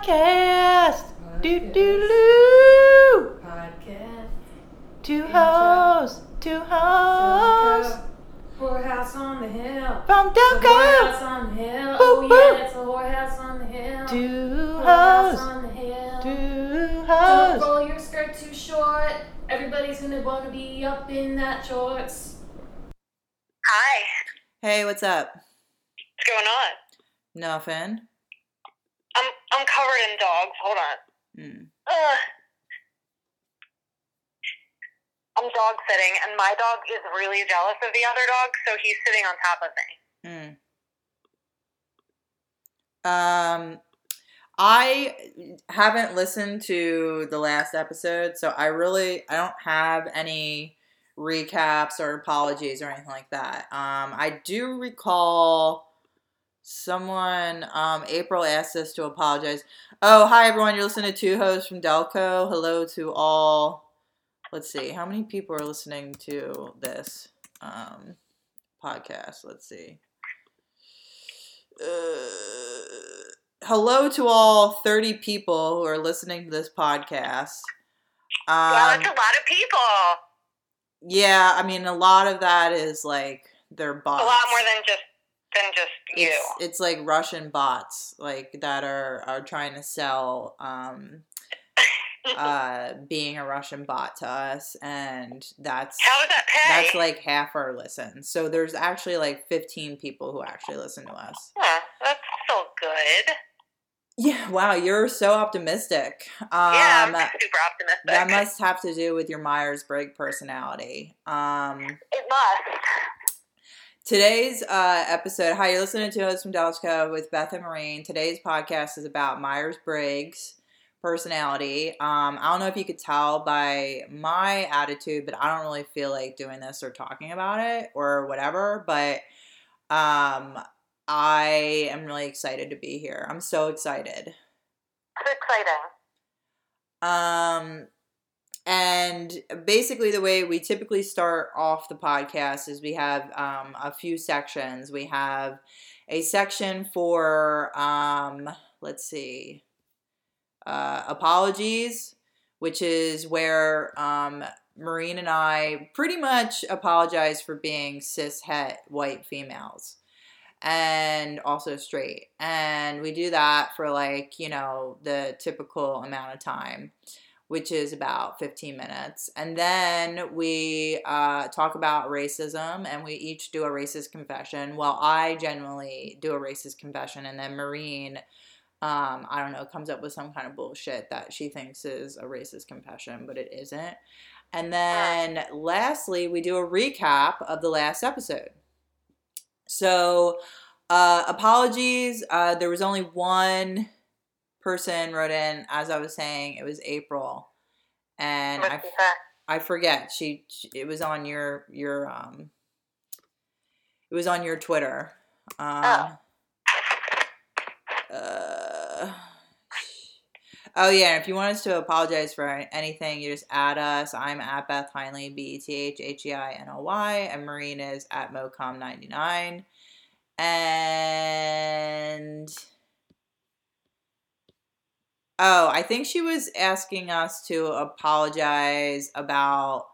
Podcast. Do do do. Podcast. Two hoes. Two hoes. Whorehouse on the hill. From The whorehouse Delco. on the hill. Boop, Oh boop. yeah, it's a whorehouse on the hill. Two Whorehouse hoes. on the hill. Two Don't hoes. roll your skirt too short. Everybody's gonna wanna be up in that shorts. Hi. Hey, what's up? What's going on? Nothing. I'm covered in dogs. Hold on. Ugh. I'm dog sitting, and my dog is really jealous of the other dog, so he's sitting on top of me. Hmm. Um, I haven't listened to the last episode, so I really I don't have any recaps or apologies or anything like that. Um, I do recall someone um April asked us to apologize. Oh, hi everyone, you're listening to two hosts from Delco. Hello to all. Let's see, how many people are listening to this um podcast? Let's see. Uh, hello to all 30 people who are listening to this podcast. wow, Um, that's a lot of people. yeah, I mean, a lot of that is like their bots. A lot more than just than just you. It's, it's like Russian bots, like that are are trying to sell um, uh, being a Russian bot to us, and that's How does that pay? that's like half our listens. So there's actually like 15 people who actually listen to us. Huh, that's still good. Yeah, wow, you're so optimistic. Um, yeah, I'm super optimistic. that must have to do with your Myers Briggs personality. Um, It must. Today's uh, episode, hi, you're listening to us from Delco with Beth and Maureen. Today's podcast is about Myers Briggs personality. Um, I don't know if you could tell by my attitude, but I don't really feel like doing this or talking about it or whatever. But um, I am really excited to be here. I'm so excited. It's exciting. Um, and basically, the way we typically start off the podcast is we have um, a few sections. We have a section for, um, let's see, uh, apologies, which is where um, Maureen and I pretty much apologize for being cis het white females and also straight. And we do that for like, you know, the typical amount of time, which is about 15 minutes. And then we uh, talk about racism and we each do a racist confession. Well, I generally do a racist confession, and then Maureen. Um, I don't know, comes up with some kind of bullshit that she thinks is a racist confession, but it isn't. And then lastly, we do a recap of the last episode. So, uh, apologies. Uh, there was only one person wrote in, as I was saying, it was April, and What's I. I forget. She, she it was on your your um, it was on your Twitter. Um, uh, oh yeah, if you want us to apologize for anything, you just add us. I'm at Beth Heinley, B E T H H E I N O Y, and Maureen is at Mocom99. And oh, I think she was asking us to apologize about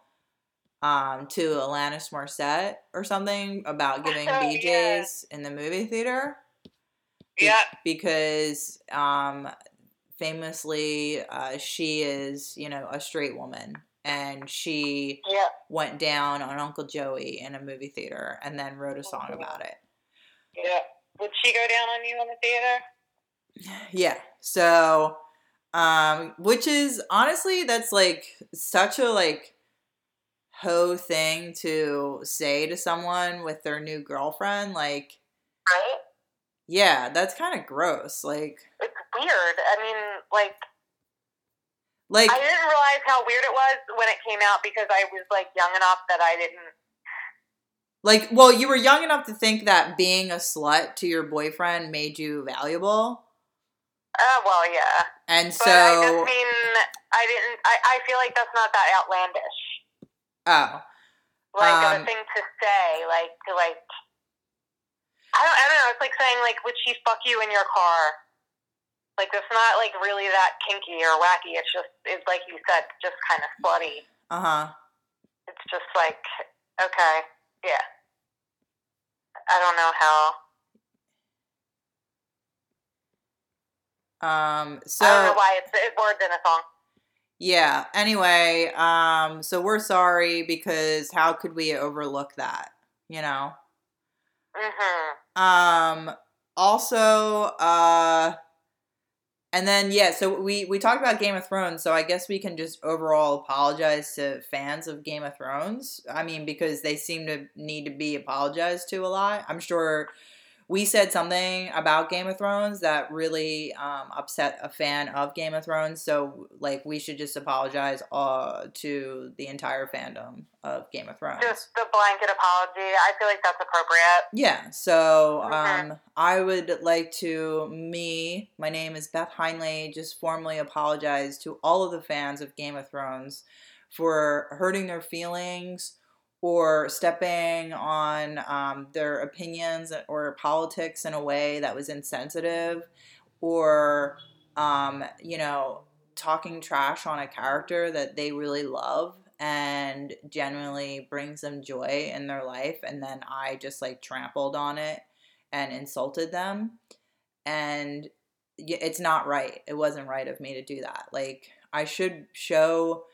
um to Alanis Morissette or something about giving Oh, BJ's yeah. in the movie theater. Be- Yeah. Because um famously uh she is, you know, a straight woman and she Yeah. went down on Uncle Joey in a movie theater and then wrote a song about it. Yeah. Would she go down on you in the theater? Yeah. So um which is honestly that's like such a like hoe thing to say to someone with their new girlfriend like Right. yeah, that's kind of gross. Like It's weird. I mean, like, like I didn't realize how weird it was when it came out because I was like young enough that I didn't. Like, well, you were young enough to think that being a slut to your boyfriend made you valuable. Uh, well, yeah. And But I just mean, I didn't. I, I feel like that's not that outlandish. oh, Like Um, a thing to say, like to like. I don't. I don't know. It's like saying like, "Would she fuck you in your car?" Like it's not like really that kinky or wacky. It's just it's like you said, just kind of slutty. Uh huh. It's just like okay, yeah. I don't know how. Um. So I don't know why it's, it's words in a song. yeah. Anyway, um. So we're sorry because how could we overlook that? You know. hmm Um. Also, uh. And then yeah, so we we talked about Game of Thrones, so I guess we can just overall apologize to fans of Game of Thrones. I mean, because they seem to need to be apologized to a lot. I'm sure we said something about Game of Thrones that really um, upset a fan of Game of Thrones. So like, we should just apologize uh, to the entire fandom of Game of Thrones. Just the blanket apology. I feel like that's appropriate. Yeah, so um, I would like to, me, my name is Beth Heinley, just formally apologize to all of the fans of Game of Thrones for hurting their feelings or stepping on um, their opinions or politics in a way that was insensitive or, um, you know, talking trash on a character that they really love and genuinely brings them joy in their life and then I just like trampled on it and insulted them and it's not right. It wasn't right of me to do that. Like I should show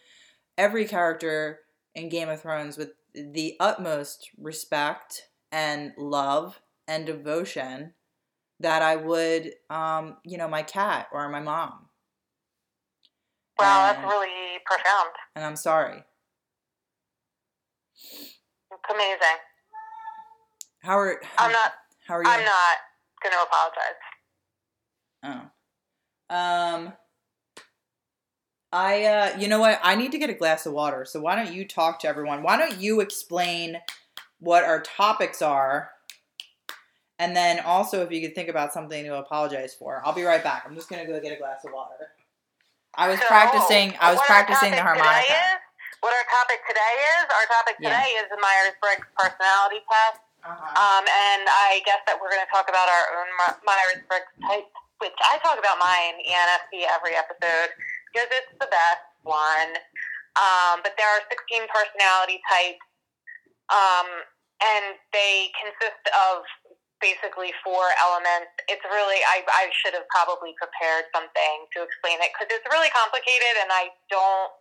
every character in Game of Thrones with the utmost respect and love and devotion that I would um, you know, my cat or my mom. Wow, And- that's really profound. and I'm sorry. It's amazing. How are how, I'm not. how are you? I'm not going to apologize. Oh. Um I uh you know what? I need to get a glass of water. So why don't you talk to everyone? Why don't you explain what our topics are? And then also if you could think about something to apologize for. I'll be right back. I'm just going to go get a glass of water. I was So, practicing I was practicing the harmonica. Today is, what our topic today is, our topic Yeah. today is the Myers Briggs personality test. Uh-huh. Um, and I guess that we're going to talk about our own Myers Briggs type, which I talk about mine, ENFP, every episode because it's the best one. Um, but there are 16 personality types, um, and they consist of basically four elements. It's really, I, I should have probably prepared something to explain it because it's really complicated and I don't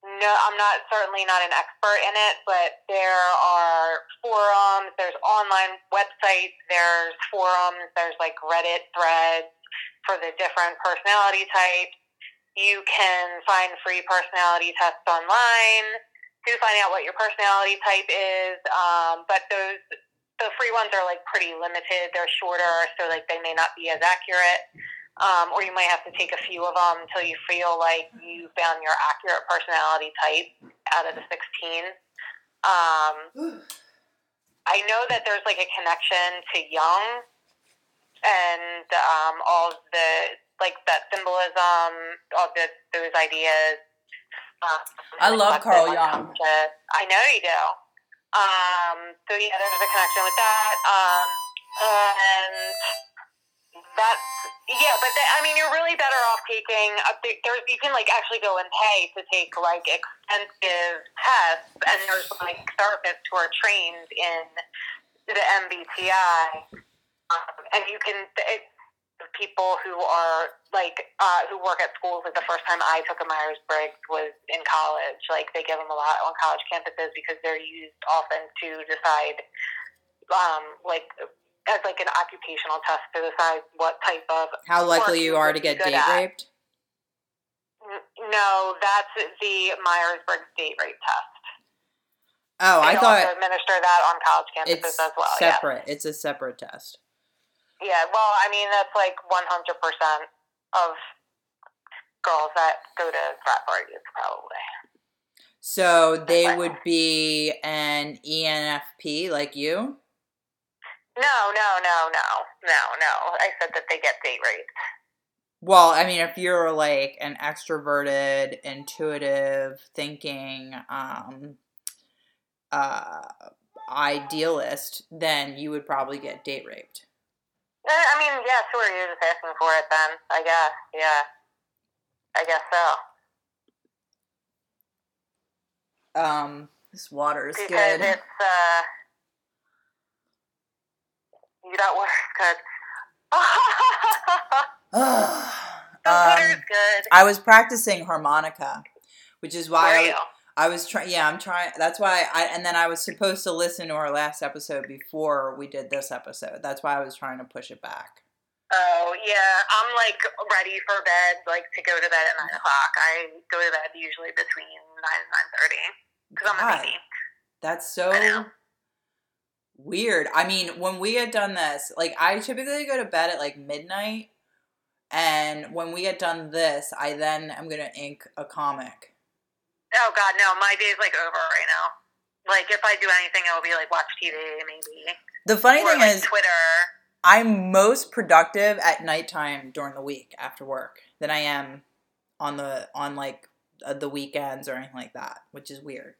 no, I'm not certainly not an expert in it, but there are forums, there's online websites, there's forums, there's like Reddit threads for the different personality types. You can find free personality tests online to find out what your personality type is. Um, but those the free ones are like pretty limited. They're shorter, so like they may not be as accurate um, or you might have to take a few of them until you feel like you found your accurate personality type out of the 16. Um, I know that there's like a connection to Jung and um, all the like that symbolism, all the, those ideas. Um, I love Carl Jung. I know you do. Um, so yeah, there's a connection with that. Um, and that's yeah, but the, I mean, you're really better off taking. A, big- there's you can like actually go and pay to take like extensive tests, and there's like therapists who are trained in the MBTI, um, and you can. It's people who are like uh, who work at schools. Like the first time I took a Myers Briggs was in college. Like they give them a lot on college campuses because they're used often to decide, um, like as like an occupational test to decide what type of How likely you are to get date at. raped? No, that's the Myers Briggs date rape test. Oh, I thought administer that on college campuses as well. Separate. It's a separate test. Yeah. Well, I mean that's like 100 percent of girls that go to frat parties probably. So they Right. would be an ENFP like you? No, no, no, no, no, no. I said that they get date raped. Well, I mean, if you're like an extroverted, intuitive, thinking, um, uh, idealist, then you would probably get date raped. Eh, I mean, yeah, sure. You're just asking for it then. I guess. Yeah. I guess so. Um, this water is Because good. it's uh, you that water's good. the water's um, good. I was practicing harmonica, which is why I? I was trying. Yeah, I'm trying. That's why I. And then I was supposed to listen to our last episode before we did this episode. That's why I was trying to push it back. Oh yeah, I'm like ready for bed, like to go to bed at nine o'clock. I go to bed usually between nine and nine thirty because I'm a baby. That's I so weird. I mean, when we had done this, like I typically go to bed at like midnight, and when we had done this, I then am gonna ink a comic. Oh god, no, my day's like over right now. Like if I do anything, it will be like watch TV maybe, The funny or thing like is, Twitter. I'm most productive at nighttime during the week after work than I am on the on like uh, the weekends or anything like that, which is weird.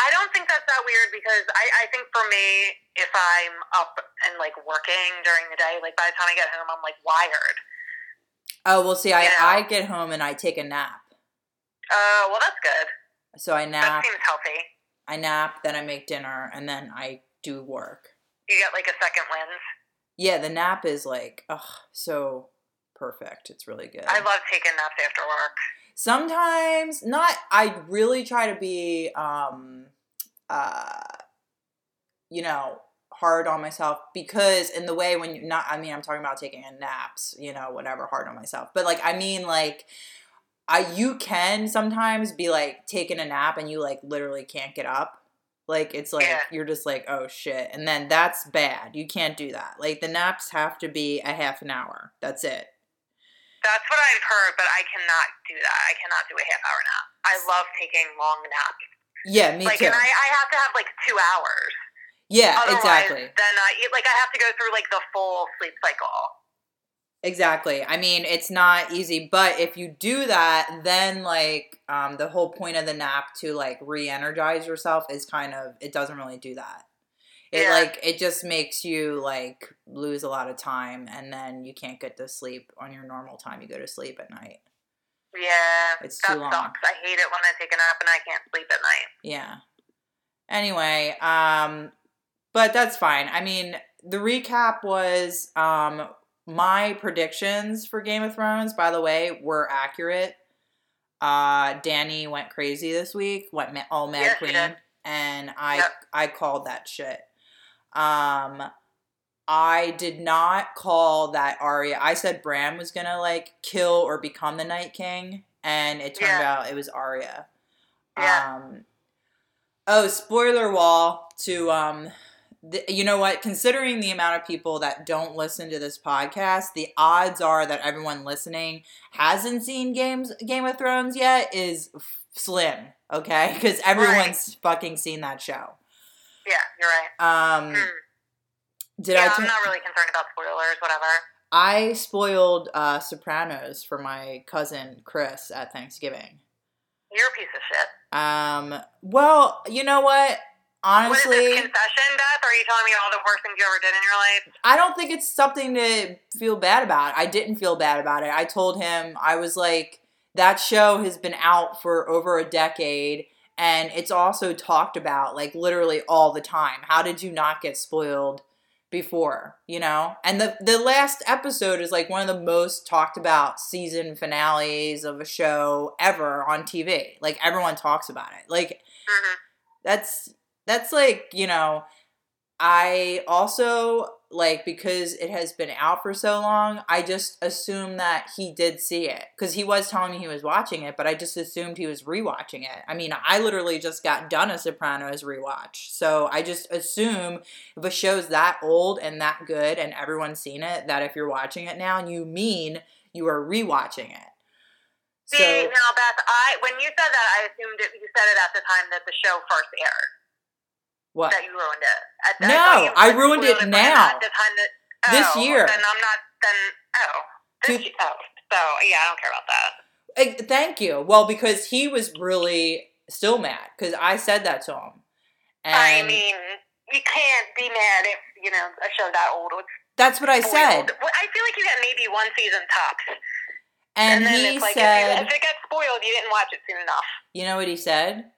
I don't think that's that weird because I, I think for me, if I'm up and like working during the day, like by the time I get home, I'm like wired. Oh well, see, I. I get home and I take a nap. Uh, well, that's good. So I nap. That seems healthy. I nap, then I make dinner, and then I do work. You get like a second wind. Yeah, the nap is like, ugh, so perfect. It's really good. I love taking naps after work. Sometimes not. I really try to be, um, uh, you know, hard on myself because in the way when you're not. I mean, I'm talking about taking a naps. You know, whatever, hard on myself. But like, I mean, like. I you can sometimes be like taking a nap and you like literally can't get up. Like it's like Yeah. you're just like oh shit, and then that's bad. You can't do that. Like the naps have to be a half an hour. That's it. That's what I've heard, but I cannot do that. I cannot do a half hour nap. I love taking long naps. Yeah, me like, too. and I, I have to have like two hours. yeah, Otherwise, exactly. then I like I have to go through like the full sleep cycle. Exactly. I mean, it's not easy, but if you do that, then like um, the whole point of the nap to like re-energize yourself is kind of it doesn't really do that. It Yeah. like it just makes you like lose a lot of time, and then you can't get to sleep on your normal time you go to sleep at night. Yeah, It's too long. sucks. I hate it when I take a nap and I can't sleep at night. Yeah. Anyway, um, but that's fine. I mean, the recap was um my predictions for Game of Thrones, by the way, were accurate. Uh, Dany went crazy this week, went ma- all mad Yes, she queen, and I Yep. I called that shit. Um, I did not call that Arya. I said Bran was gonna like kill or become the Night King, and it turned Yeah. out it was Arya. Yeah. Um, oh, spoiler wall to um, the, you know what? Considering the amount of people that don't listen to this podcast, the odds are that everyone listening hasn't seen games Game of Thrones yet is f- slim. Okay, because everyone's fucking seen that show. Yeah, you're right. Um, Mm. did yeah, I? I'm not really concerned about spoilers. Whatever. I spoiled uh, Sopranos for my cousin Chris at Thanksgiving. You're a piece of shit. Um, well, you know what? What is Honestly, this confession, Beth? Are you telling me all the worst things you ever did in your life? I don't think it's something to feel bad about. I didn't feel bad about it. I told him I was like that show has been out for over a decade and it's also talked about like literally all the time. How did you not get spoiled before, you know? And the the last episode is like one of the most talked about season finales of a show ever on TV. Like everyone talks about it. Like hmm that's that's like you know i also like because it has been out for so long i just assume that he did see it because he was telling me he was watching it but i just assumed he was rewatching it i mean i literally just got done a sopranos rewatch so i just assume if a show's that old and that good and everyone's seen it that if you're watching it now you mean you are rewatching it See, so now, Beth, I when you said that, I assumed it, you said it at the time that the show first aired. What That you ruined it. No, you I ruined it now. Time This oh, year. Then I'm not. Then oh, this, oh. So yeah, I don't care about that. Eh, Thank you. Well, because he was really still mad because I said that to him. And I mean, you can't be mad if you know a show that old. That's what I spoiled. said. I feel like you get maybe one season tops, And, then he it's like said, if, you, if it got spoiled, you didn't watch it soon enough. you know what he said?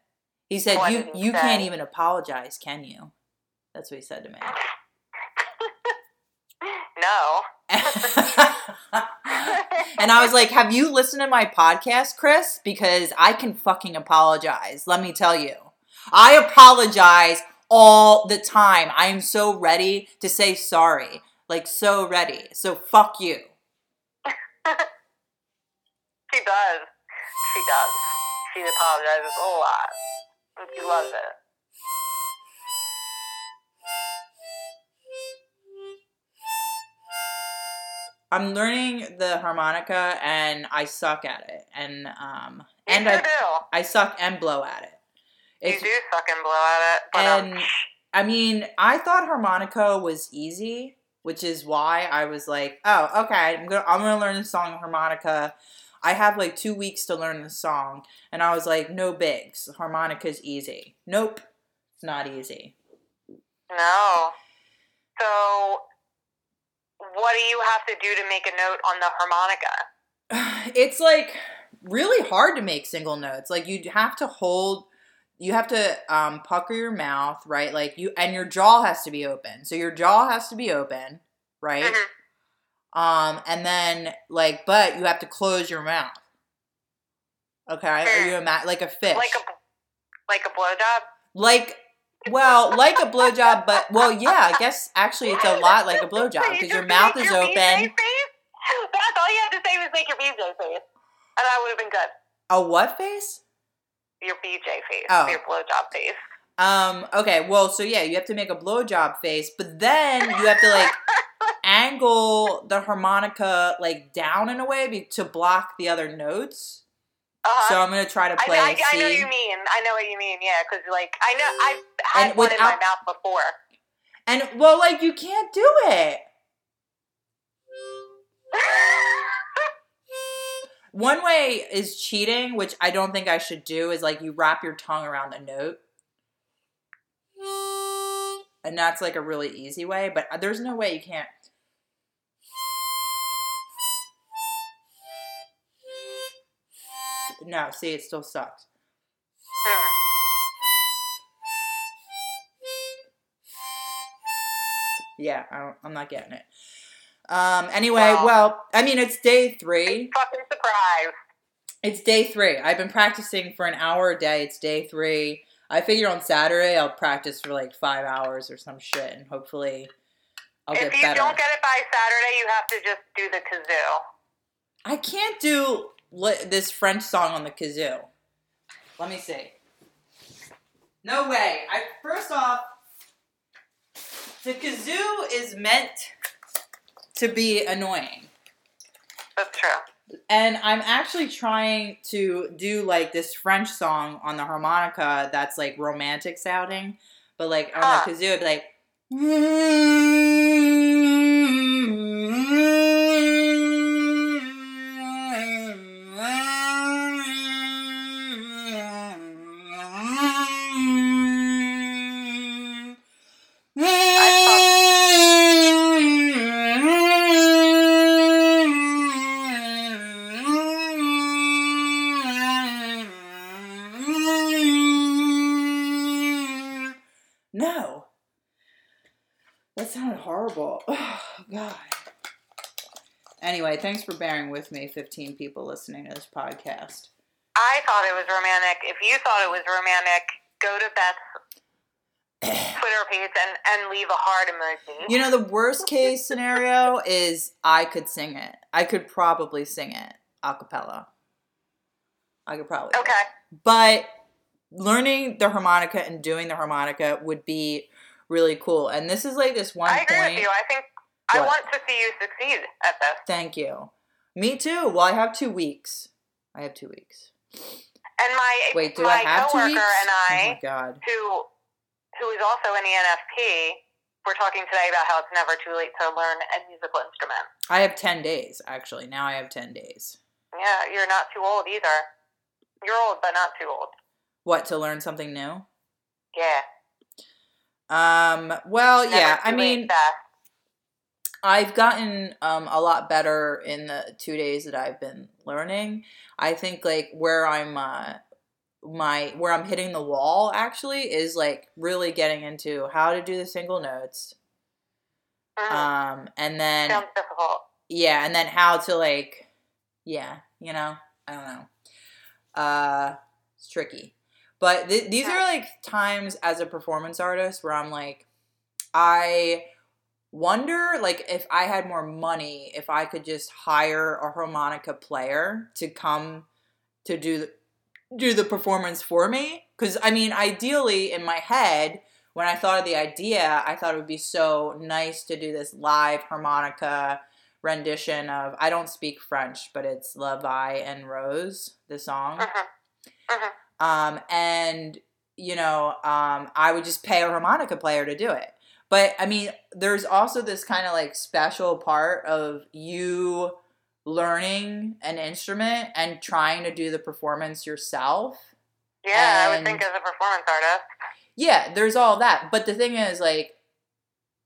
He said, oh, What you you can't even apologize, can you? That's what he said to me. No. and I was like, Have you listened to my podcast, Chris? Because I can fucking apologize. Let me tell you. I apologize all the time. I am so ready to say sorry. Like, so ready. So, fuck you. She does. She does. She apologizes a lot. She loves it. I'm learning the harmonica and I suck at it. And, um, You and I, do. I suck and blow at it. You do suck and blow at it. Um, and I mean, I thought harmonica was easy, which is why I was like, "Oh, okay, I'm gonna I'm gonna learn the song harmonica." I have like two weeks to learn the song, and I was like, "No bigs, harmonica's easy." Nope, it's not easy. no. So, what do you have to do to make a note on the harmonica? It's like really hard to make single notes. Like you have to hold. You have to um, pucker your mouth, right? Like you, and your jaw has to be open. So your jaw has to be open, right? Mhm. Um, and then like, but you have to close your mouth. Okay, are you ima- like a fish? Like a like a blowjob? like, well, like a blowjob, but well, yeah, I guess actually it's a lot like a blowjob because your mouth make is your open. face? That's all you had to say was make your BJ face, and I would have been good. A what face? Your BJ face, Oh. your blowjob face. Um. Okay. Well, so yeah, you have to make a blowjob face, but then you have to like angle the harmonica like down in a way be- to block the other notes. Uh-huh. So I'm gonna try to play I, know what you mean. I know what you mean. Yeah, because like I know I've had And one in my mouth before. And well, like you can't do it. One way is cheating, which I don't think I should do, is like you wrap your tongue around a note. And that's like a really easy way, but there's no way you can't. No, see, it still sucks. Yeah, I don't, I'm not getting it. Um. Anyway, Well- well, I mean, it's day three. Fucking surprise. It's day three. I've been practicing for an hour a day. It's day three. I figure on Saturday I'll practice for like five hours or some shit, and hopefully I'll if get better. If you don't get it by Saturday, you have to just do the kazoo. I can't do li- this French song on the kazoo. Let me see. No way. I first off, the kazoo is meant to be annoying. That's true. And I'm actually trying to do like this French song on the harmonica that's like romantic sounding, but like on Huh. the ah. kazoo, it'd be like. With me, 15 people listening to this podcast. I thought it was romantic. If you thought it was romantic, go to Beth's Twitter page and, and leave a heart emoji. You know, the worst case scenario is I could sing it. I could probably sing it a cappella. I could probably. okay. But learning the harmonica and doing the harmonica would be really cool. And this is like this one I agree point. with you. I think I want to see you succeed at this. Thank you. Me too. Well, I have two weeks. I have two weeks. And my Wait, do my I have two coworker weeks? and oh I, my god. who who is also in the NFP, we're talking today about how it's never too late to learn a musical instrument. I have ten days actually. Now I have ten days. Yeah, you're not too old either. You're old, but not too old. What to learn something new? Yeah. Um. Well, Never yeah. I mean. I've gotten um, a lot better in the two days that I've been learning. I think like where I'm uh, my where I'm hitting the wall actually is like really getting into how to do the single notes. Mhm. Um, and then Sounds difficult. yeah, and then how to like yeah, you know, I don't know. Uh, it's tricky. But th- these are like times as a performance artist where I'm like, I wonder like if I had more money, if I could just hire a harmonica player to come to do the, do the performance for me. Because I mean, ideally in my head, when I thought of the idea, I thought it would be so nice to do this live harmonica rendition of I don't speak French, but it's La Vie en Rose, the song. Mhm. Mhm. Um, and you know, um, I would just pay a harmonica player to do it. But I mean, there's also this kind of like special part of you learning an instrument and trying to do the performance yourself. Yeah, I would think as a performance artist. Yeah, there's all that. But the thing is, like,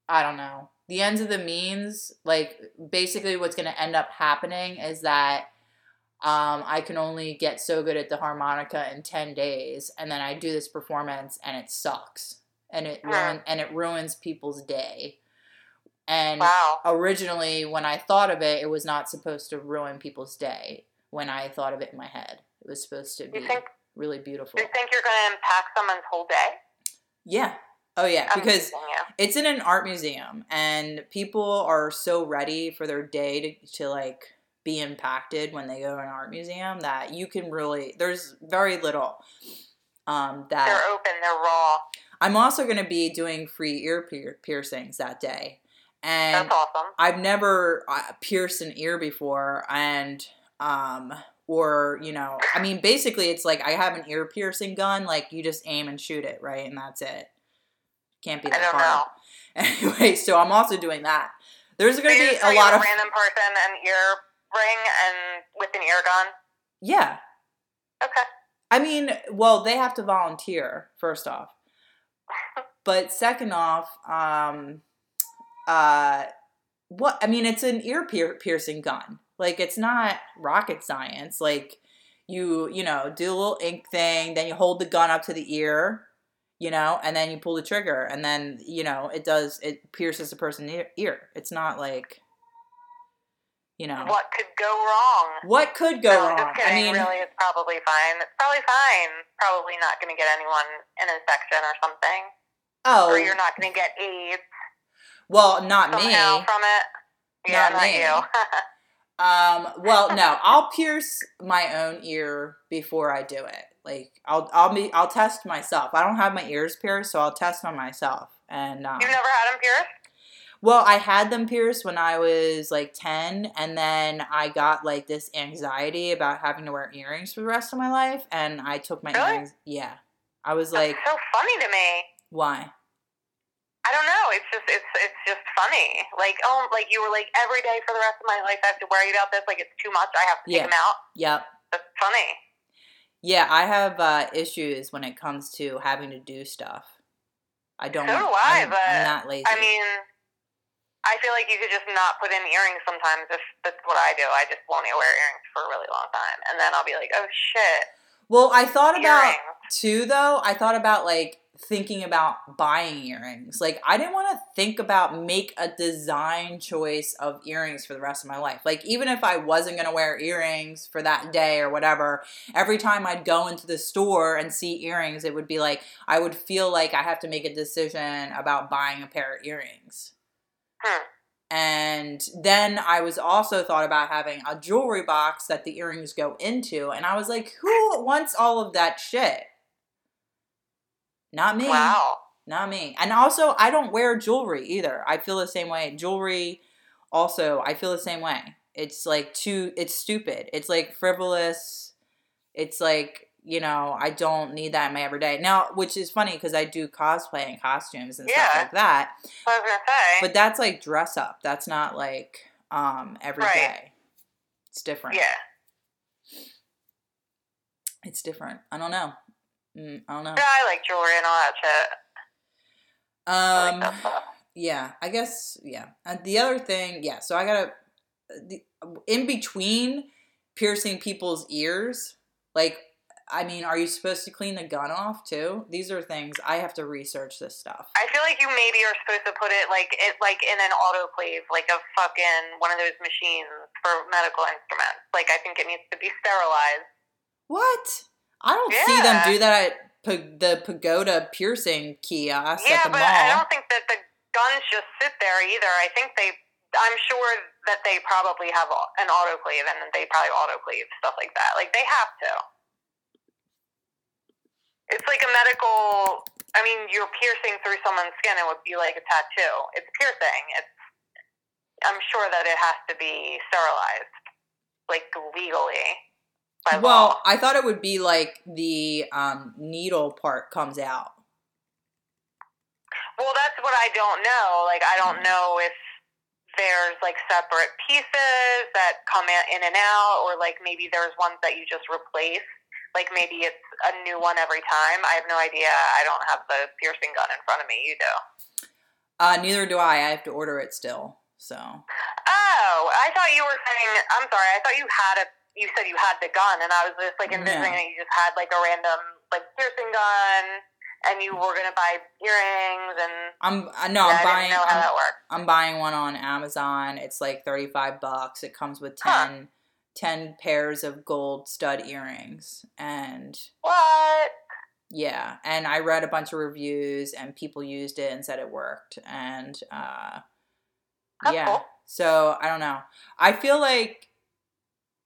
I don't know. The ends of the means, like, basically what's going to end up happening is that um, I can only get so good at the harmonica in 10 days, and then I do this performance and it sucks. And it, ruin, and it ruins people's day. And Wow. originally, when I thought of it, it was not supposed to ruin people's day when I thought of it in my head. It was supposed to be think really beautiful. you think you're going to impact someone's whole day? Yeah. Oh, yeah. Because Amazing, yeah. it's in an art museum and people are so ready for their day to, to like be impacted when they go to an art museum that you can really there's very little um that they're open. They're raw. I'm also going to be doing free ear pier- piercings that day and That's awesome. i've never uh, pierced an ear before and um or you know i mean basically it's like i have an ear piercing gun like you just aim and shoot it right and that's it can't be I that don't hard know. anyway, so I'm also doing that. There's going to be a lot of random person an ear ring and with an ear gun. yeah. Okay. I mean, well, they have to volunteer first off, but second off, um, uh, what I mean, it's an ear pier- piercing gun. Like it's not rocket science. Like you, you know, do a little ink thing, then you hold the gun up to the ear. You know, and then you pull the trigger, and then you know it does. It pierces a person's ear. It's not like, you know, What could go wrong? What could go no, wrong? Just kidding. I mean, really, it's probably fine. It's probably fine. Probably not going to get anyone an infection or something, oh, or you're not going to get AIDS well, not me. from it. Yeah, Not not, me. you. Um, well, no, I'll pierce my own ear before I do it. Like, I'll, I'll be, I'll test myself. I don't have my ears pierced, so I'll test on myself. And um, You've never had them pierced? Well, I had them pierced when I was like ten, and then I got like this anxiety about having to wear earrings for the rest of my life, and I took my Really? earrings. Yeah, I was like, so funny to me. why? I don't know. It's just it's it's just funny. Like oh, like you were like every day for the rest of my life I have to worry about this. Like it's too much. I have to Yeah. take them out. Yep. That's funny. Yeah, I have uh, issues when it comes to having to do stuff. I don't. So do I, I'm, but, I'm not lazy. I mean, I feel like you could just not put in earrings sometimes. If that's what I do, I just won't wear earrings for a really long time, and then I'll be like, oh shit, well, I thought about too though. I thought about like thinking about buying earrings. Like I didn't want to think about make a design choice of earrings for the rest of my life. Like even if I wasn't going to wear earrings for that day or whatever, every time I'd go into the store and see earrings, it would be like I would feel like I have to make a decision about buying a pair of earrings. And then I was also thought about having a jewelry box that the earrings go into, and I was like, who wants all of that shit? Not me. Wow. Not me. And also, I don't wear jewelry either. I feel the same way. Jewelry, also, I feel the same way. It's like too, it's stupid. It's like frivolous. It's like, you know, I don't need that in my everyday. Now, which is funny because I do cosplay and costumes and stuff like that. I was gonna say, But that's like dress up. That's not like um every Right. day. It's different. yeah. It's different. I don't know. Mm, I don't know. Yeah, I like jewelry and all that shit. I Um like stuff. yeah, I guess yeah. And the other thing, yeah. So I gotta the, in between piercing people's ears, like I mean, are you supposed to clean the gun off too? These are things I have to research this stuff. I feel like you maybe are supposed to put it like it like in an autoclave, like a fucking one of those machines for medical instruments. Like I think it needs to be sterilized. What? I don't see them do that at pa- the pagoda piercing kiosk yeah, at the but mall. I don't think that the guns just sit there either. I think they. I'm sure that they probably have an autoclave and they probably autoclave stuff like that. Like they have to. It's like a medical. I mean, you're piercing through someone's skin. It would be like a tattoo. It's piercing. It's. I'm sure that it has to be sterilized, like legally. By law. well, I thought it would be like the um, needle part comes out. Well, that's what I don't know. Like, I don't know if there's like separate pieces that come in and out, or like maybe there's ones that you just replace. Like maybe it's a new one every time. I have no idea. I don't have the piercing gun in front of me. You do. Uh, neither do I. I have to order it still. So Oh, I thought you were saying. I'm sorry. I thought you had a. You said you had the gun, and I was just like envisioning No. that you just had like a random like piercing gun, and you were gonna buy earrings, and I'm no. yeah, I'm I buying didn't know how I'm. I'm buying one on Amazon. It's like 35 bucks. It comes with 10, Huh. 10 pairs of gold stud earrings and What? yeah, and I read a bunch of reviews and people used it and said it worked and uh That's yeah. cool. So, I don't know. I feel like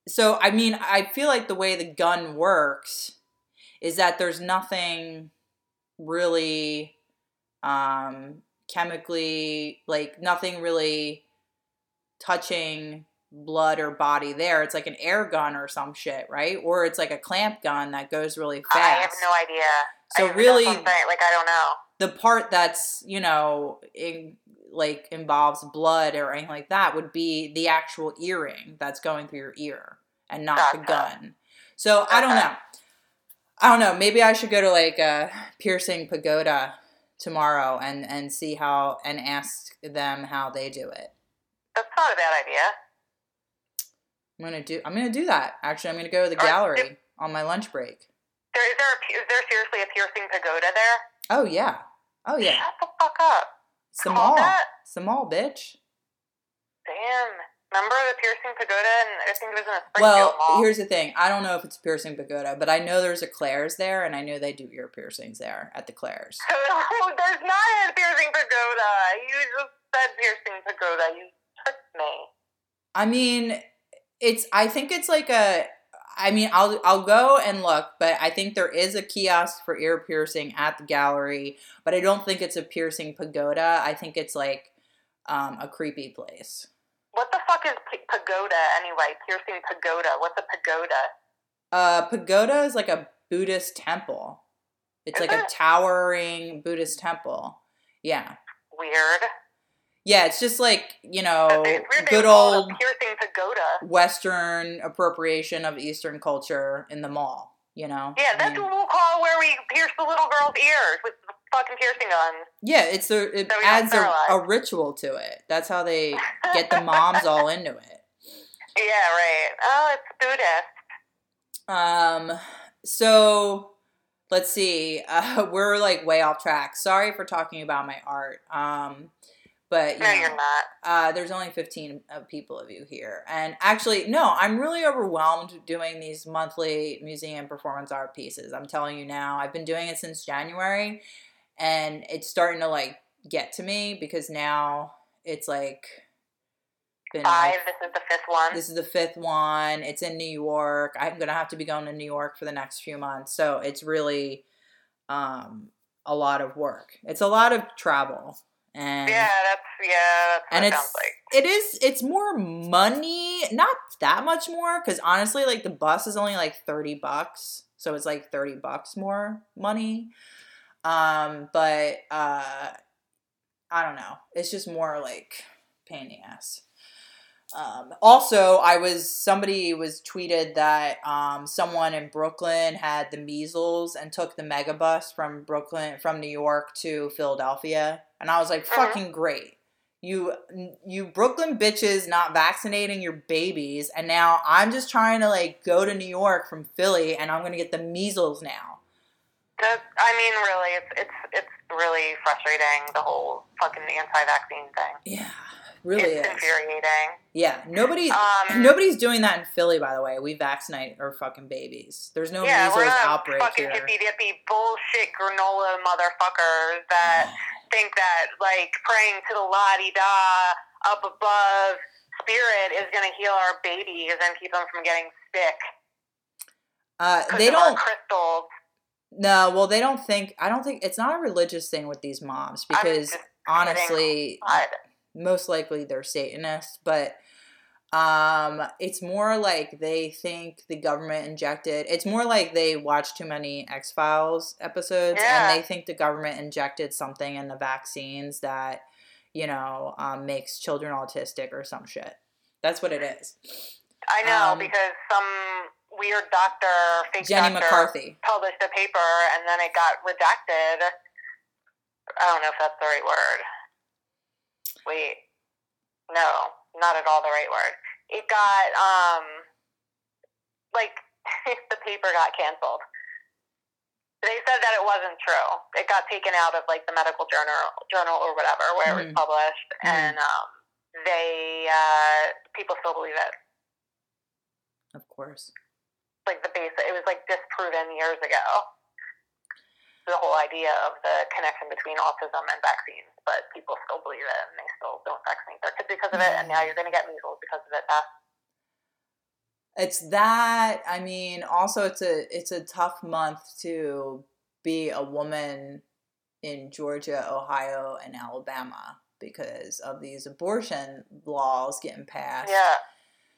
so I mean, I feel like the way the gun works is that there's nothing really um chemically like nothing really touching blood or body there. It's like an air gun or some shit, right? Or it's like a clamp gun that goes really fast. I have no idea. So really- what I'm saying. like I don't know. the part that's you know in, like involves blood or anything like that would be the actual earring that's going through your ear and not the gun so i don't know i don't know maybe i should go to like a piercing pagoda tomorrow and and see how and ask them how they do it That's not a bad idea. I'm gonna do i'm gonna do that actually i'm gonna go to the gallery on my lunch break There is there a, is there seriously a piercing pagoda there? oh yeah oh yeah Shut the fuck up. it's the Called mall that? it's the mall bitch Damn. Remember the piercing pagoda? And I think it was in a Springfield Well, mall. here's the thing. I don't know if it's piercing pagoda, but I know there's a Claire's there, and I know they do ear piercings there at the Claire's. There's not a piercing pagoda. You just said piercing pagoda. You tricked me. I mean, it's. I think it's like a. I mean, I'll I'll go and look, but I think there is a kiosk for ear piercing at the gallery, but I don't think it's a piercing pagoda. I think it's like um, a creepy place. What the fuck is p- pagoda anyway? Piercing pagoda. What's a pagoda? Uh, pagoda is like a Buddhist temple. It's Is like a towering Buddhist temple. Yeah. Weird. Yeah, it's just like, you know, it's weird they good old a piercing pagoda. Western appropriation of Eastern culture in the mall, you know? Yeah, I that's mean, what we'll call where we pierce the little girl's ears with the fucking piercing guns. yeah, it's a, it So adds a, a ritual to it. That's how they get the moms all into it. Yeah, right. Oh, it's Buddhist. Um, so let's see. Uh, we're like way off track. Sorry for talking about my art. Um, but you No, know, you're not. Uh, there's only 15 of people of you here. And actually, no, I'm really overwhelmed doing these monthly museum performance art pieces. I'm telling you now, I've been doing it since January and it's starting to like get to me because now it's like been Five. like, This is the fifth one. this is the fifth one. It's in New York. I'm gonna have to be going to New York for the next few months. So it's really um, a lot of work. It's a lot of travel. And yeah, that's yeah. That's and it it's sounds like. it is it's more money not that much more because honestly like the bus is only like 30 bucks so it's like 30 bucks more money um but uh i don't know it's just more like pain in the ass um, also, I was somebody was tweeted that um, someone in Brooklyn had the measles and took the megabus from Brooklyn from New York to Philadelphia And I was like, Uh-huh. fucking great. You you Brooklyn bitches not vaccinating your babies, and now I'm just trying to like go to New York from Philly, and I'm gonna get the measles now. That, I mean, really, it's it's it's really frustrating the whole fucking anti-vaccine thing. Yeah, really it's is. infuriating. Yeah, nobody Um, nobody's doing that in Philly, by the way. We vaccinate our fucking babies. There's no yeah, we're measles not outbreak fucking here. hippy dippy bullshit granola motherfuckers that think that like praying to the la di da up above spirit is gonna heal our babies and keep them from getting sick. Uh, they don't. crystals. No, well, they don't think. I don't think it's not a religious thing with these moms because honestly, most likely they're Satanists, but um, it's more like they think the government injected. It's more like they watch too many X Files episodes Yeah. and they think the government injected something in the vaccines that you know um, makes children autistic or some shit. That's what it is. I know Um, because some weird doctor, fake Jenny doctor, McCarthy. published a paper and then it got redacted. I don't know if that's the right word. Wait, no, not at all the right word. It got um, like the paper got canceled. They said that it wasn't true. It got taken out of like the medical journal, journal or whatever where it Mhm. was published, Mhm. and um, they uh, people still believe it. Of course. like the base it was like disproven years ago the whole idea of the connection between autism and vaccines but people still believe it and they still don't vaccinate their kids because of it and now you're going to get measles because of it Beth. It's that. I mean, also it's a it's a tough month to be a woman in Georgia, Ohio, and Alabama because of these abortion laws getting passed. yeah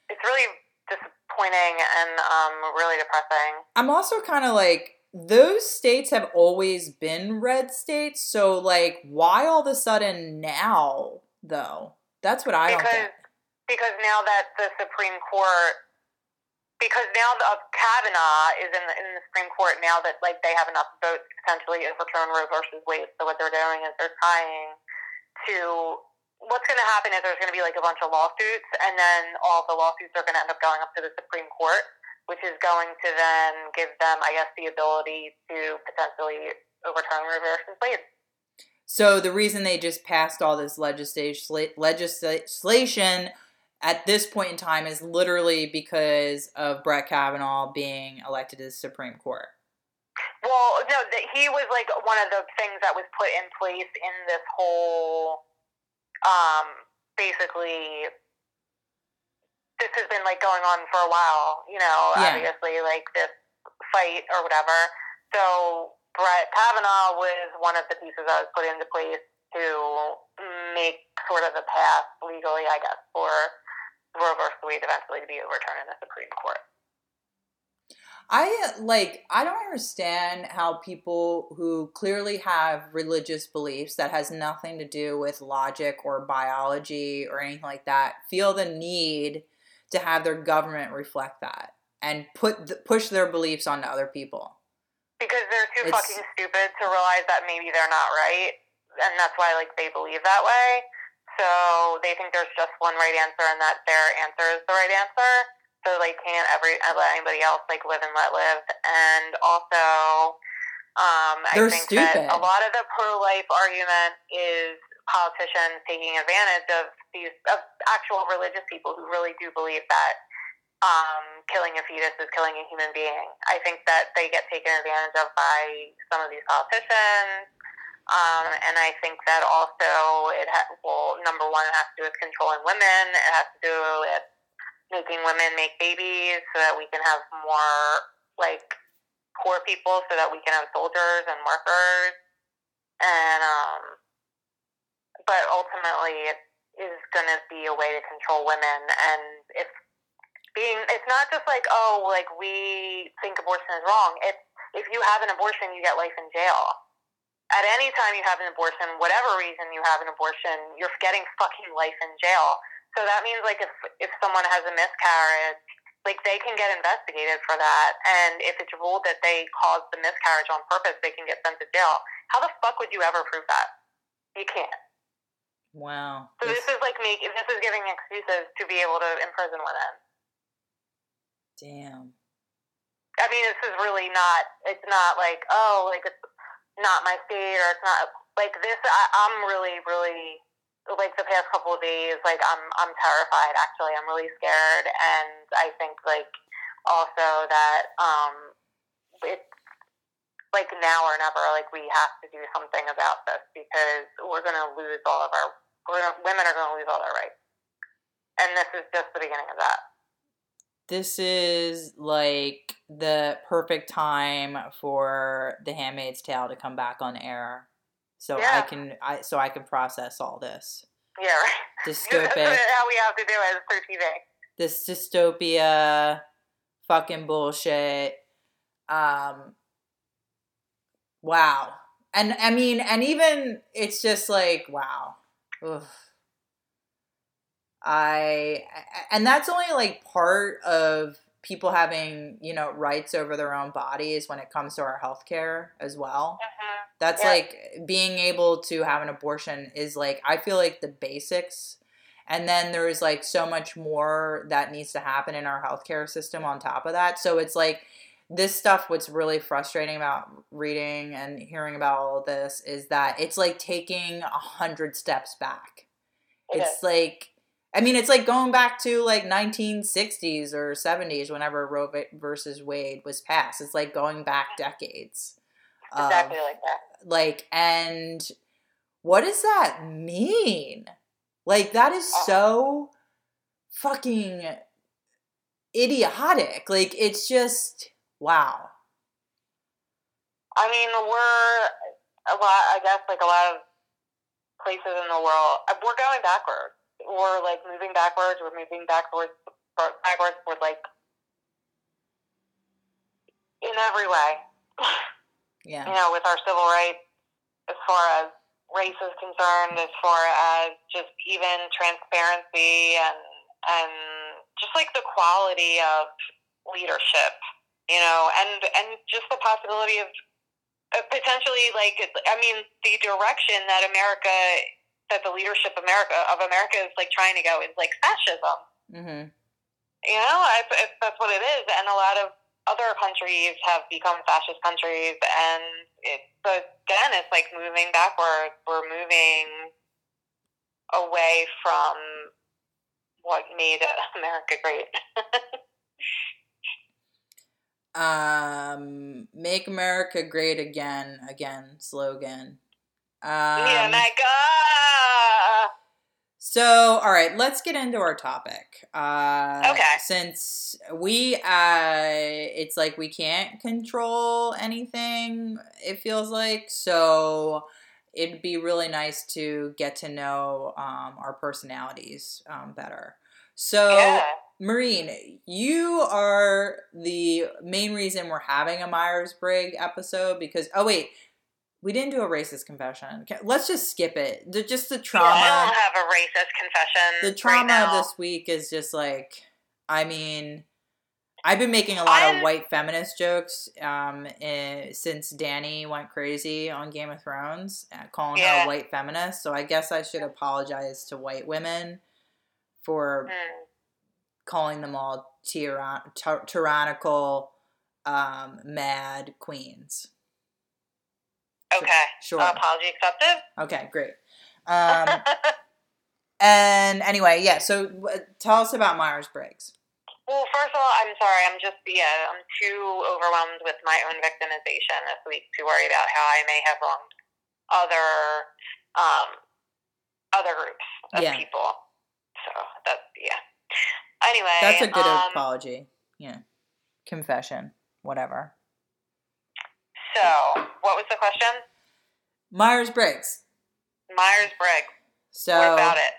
it's really disappointing and um, really depressing I'm also kind of like those states have always been red states, so like why all of a sudden now though? That's what I don't because get. because now that the Supreme Court because now the uh, Kavanaugh is in the, in the Supreme Court now that like they have enough votes to potentially overturn Roe versus Wade. So what they're doing is they're trying to what's going to happen is there's going to be like a bunch of lawsuits, and then all the lawsuits are going to end up going up to the Supreme Court, which is going to then give them, I guess, the ability to potentially overturn Roe versus Wade. So the reason they just passed all this legislation legislation at this point in time is literally because of Brett Kavanaugh being elected to the Supreme Court. Well, no, that he was like one of the things that was put in place in this whole, um, basically. This has been like going on for a while, you know. Yeah. Obviously, like this fight or whatever. So Brett Kavanaugh was one of the pieces that was put into place to make sort of a path legally, I guess, for Roe versus Wade eventually to be overturned in the Supreme Court. I like I don't understand how people who clearly have religious beliefs that has nothing to do with logic or biology or anything like that feel the need to have their government reflect that and put th- push their beliefs onto other people. Because they're too It's- fucking stupid to realize that maybe they're not right, and that's why like they believe that way. So they think there's just one right answer, and that their answer is the right answer. So they can't every let anybody else like live and let live. And also, um, I They're think stupid. that a lot of the pro-life argument is politicians taking advantage of these of actual religious people who really do believe that um, killing a fetus is killing a human being. I think that they get taken advantage of by some of these politicians. Um, and I think that also it ha- well, number one, it has to do with controlling women. It has to do with making women make babies so that we can have more like poor people, so that we can have soldiers and workers. And um, but ultimately, it is going to be a way to control women. And if being, it's not just like oh, like we think abortion is wrong. It's if you have an abortion, you get life in jail at any time you have an abortion, whatever reason you have an abortion, you're getting fucking life in jail. So that means like if if someone has a miscarriage, like they can get investigated for that, and if it's ruled that they caused the miscarriage on purpose, they can get sent to jail. How the fuck would you ever prove that? You can't. Wow. So This- this is like make this is giving excuses to be able to imprison women. damn. I mean, this is really not. It's not like oh, like it's not my state or it's not like this. I, I'm really, really like the past couple of days. Like I'm, I'm terrified. Actually, I'm really scared, and I think like also that um, it's like now or never. Like we have to do something about this because we're gonna lose all of our. We're women are gonna lose all their rights, and this is just the beginning of that. This is like the perfect time for The Handmaid's Tale to come back on air. So I can I so I can process all this. Yeah, right. That's Dystopic how we have to do it through TV. this dystopia fucking bullshit. Um wow. And I mean and even it's just like wow. Ugh. I and that's only like part of people having, you know, rights over their own bodies when it comes to our healthcare as well. Uh-huh. That's Yeah. like being able to have an abortion is like I feel like the basics. And then there's like so much more that needs to happen in our healthcare system on top of that. So it's like this stuff what's really frustrating about reading and hearing about all of this is that it's like taking a hundred steps back. It It's like I mean, it's like going back to like 1960s or 70s whenever Roe v- versus Wade was passed. It's like going back decades. exactly like that. like and what does that mean like that is Oh. so fucking idiotic like it's just wow I mean, we're a lot. I guess like a lot of places in the world, uh, we're going backwards. We're like moving backwards. We're moving backwards. Backwards. We're like in every way. yeah you know, with our civil rights, as far as race is concerned, as far as just even transparency and and just like the quality of leadership, you know, and and just the possibility of uh, potentially like I mean the direction that America that the leadership America of America is like trying to go is like fascism. mm-hmm. You know, I, I, that's what it is, and a lot of other countries have become fascist countries, and it, so again, it's like moving backwards. We're moving away from what made America great. um make america great again again slogan um, yeah. So, all right, let's get into our topic. Uh, Okay. Since we, uh, it's like we can't control anything, it feels like. So, it'd be really nice to get to know um, our personalities um, better. So, Yeah. Maureen, you are the main reason we're having a Myers Briggs episode because, oh, wait. We didn't do a racist confession. Let's just skip it. The, just the trauma don't have a racist confession. the right trauma now. of this week is just like i mean i've been making a lot of I'm- white feminist jokes um eh, since Dany went crazy on game of thrones uh, calling her a white feminist so i guess i should apologize to white women for Hmm. Calling them all tyran- ty- tyrannical um mad queens Okay. sure Apology accepted. okay great um and anyway yeah so w- tell us about myers-briggs Well, first of all, I'm sorry. I'm just yeah, I'm too overwhelmed with my own victimization this week to worry about how I may have wronged other um, other groups of Yeah. people. So that's yeah. Anyway, That's a good um, apology. Yeah. Confession. Whatever. So, what was the question? Myers Briggs. Myers Briggs. So what about it?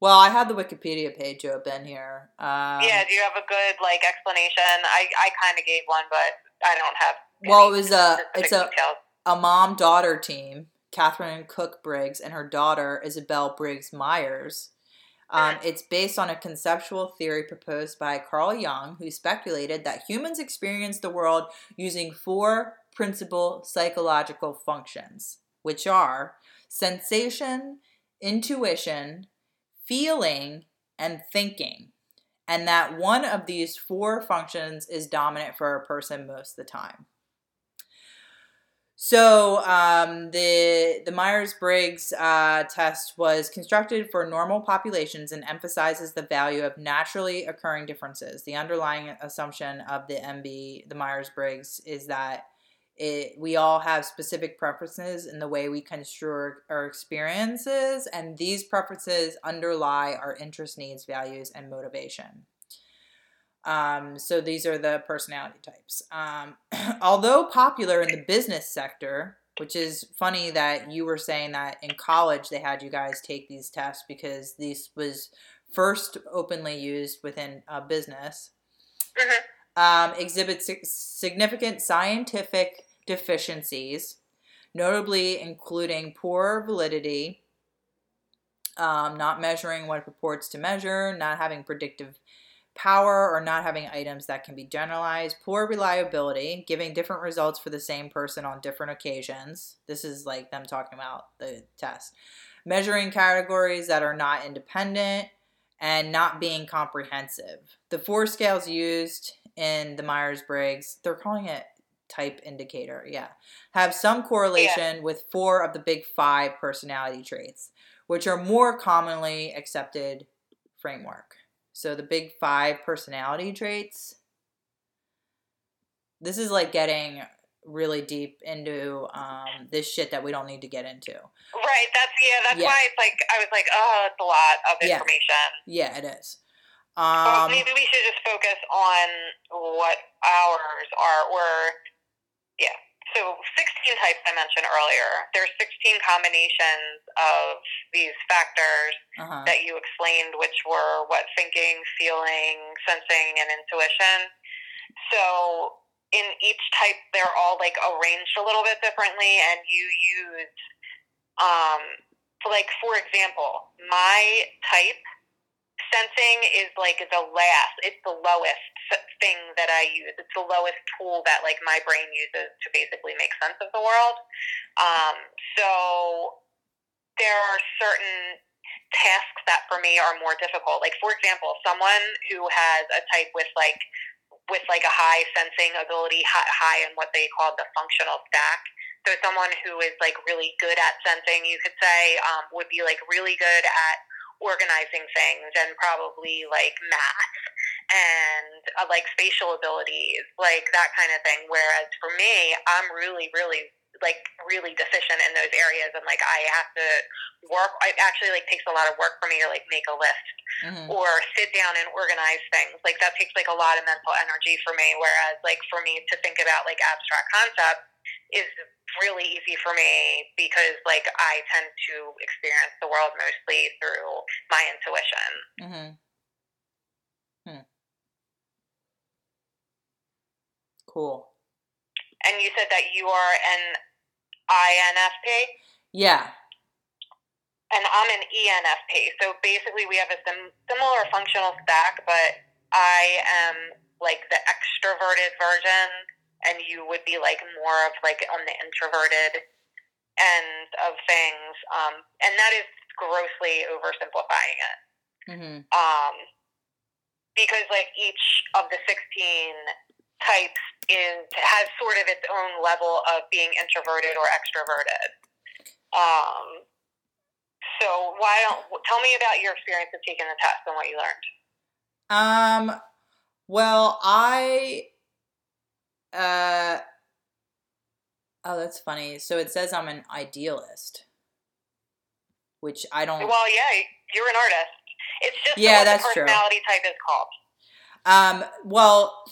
Well, I had the Wikipedia page open here. Um, yeah. Do you have a good like explanation? I I kind of gave one, but I don't have. Well, it was a it's a details. a mom daughter team. Katharine Cook Briggs and her daughter Isabel Briggs Myers. Um, it's based on a conceptual theory proposed by Carl Jung, who speculated that humans experience the world using four principal psychological functions, which are sensation, intuition, feeling, and thinking. And that one of these four functions is dominant for a person most of the time. So um, the the Myers Briggs uh, test was constructed for normal populations and emphasizes the value of naturally occurring differences. The underlying assumption of the MB, the Myers Briggs, is that it, we all have specific preferences in the way we construe our experiences, and these preferences underlie our interests, needs, values, and motivation. Um, so these are the personality types. Um, although popular in the business sector, which is funny that you were saying that in college they had you guys take these tests because this was first openly used within a business, Mm-hmm. um, exhibits significant scientific deficiencies, notably including poor validity, um, not measuring what it purports to measure, not having predictive power or not having items that can be generalized, poor reliability, giving different results for the same person on different occasions. This is like them talking about the test. Measuring categories that are not independent and not being comprehensive. The four scales used in the Myers Briggs, they're calling it type indicator, yeah, have some correlation with four of the big five personality traits, which are more commonly accepted framework. So the big five personality traits. This is like getting really deep into um, this shit that we don't need to get into. Right. That's yeah. That's Yeah. why it's like I was like, oh, it's a lot of information. Yeah, it is. well, Um, maybe we should just focus on what ours are. Or yeah. So 16 types I mentioned earlier. There's 16 combinations of these factors uh-huh. that you explained, which were what thinking, feeling, sensing, and intuition. So in each type, they're all like arranged a little bit differently, and you use, um, so like for example, my type sensing is like the last, it's the lowest thing that I use. It's the lowest tool that like my brain uses to basically make sense of the world. Um, so there are certain tasks that for me are more difficult. Like for example, someone who has a type with like with like a high sensing ability, hi- high in what they call the functional stack. So someone who is like really good at sensing, you could say, um, would be like really good at organizing things and probably like math and uh, like spatial abilities, like that kind of thing. Whereas for me, I'm really, really like really deficient in those areas and like I have to work it actually like takes a lot of work for me to like make a list Mhm. or sit down and organize things. Like that takes like a lot of mental energy for me. Whereas like for me to think about like abstract concepts is really easy for me because like I tend to experience the world mostly through my intuition. Mhm. Hmm. Cool. And you said that you are an INFP Yeah. and I'm an ENFP. So basically we have a sim- similar functional stack, but I am like the extroverted version and you would be like more of like on the introverted end of things. Um, and that is grossly oversimplifying it. hmm Um, because like each of the 16 types is has sort of its own level of being introverted or extroverted. Um, so why don't tell me about your experience of taking the test and what you learned? Um. Well, I. Uh. Oh, that's funny. So it says I'm an idealist, which I don't. Well, yeah, you're an artist. It's just Yeah, what that's the true. personality type is called. Um, well,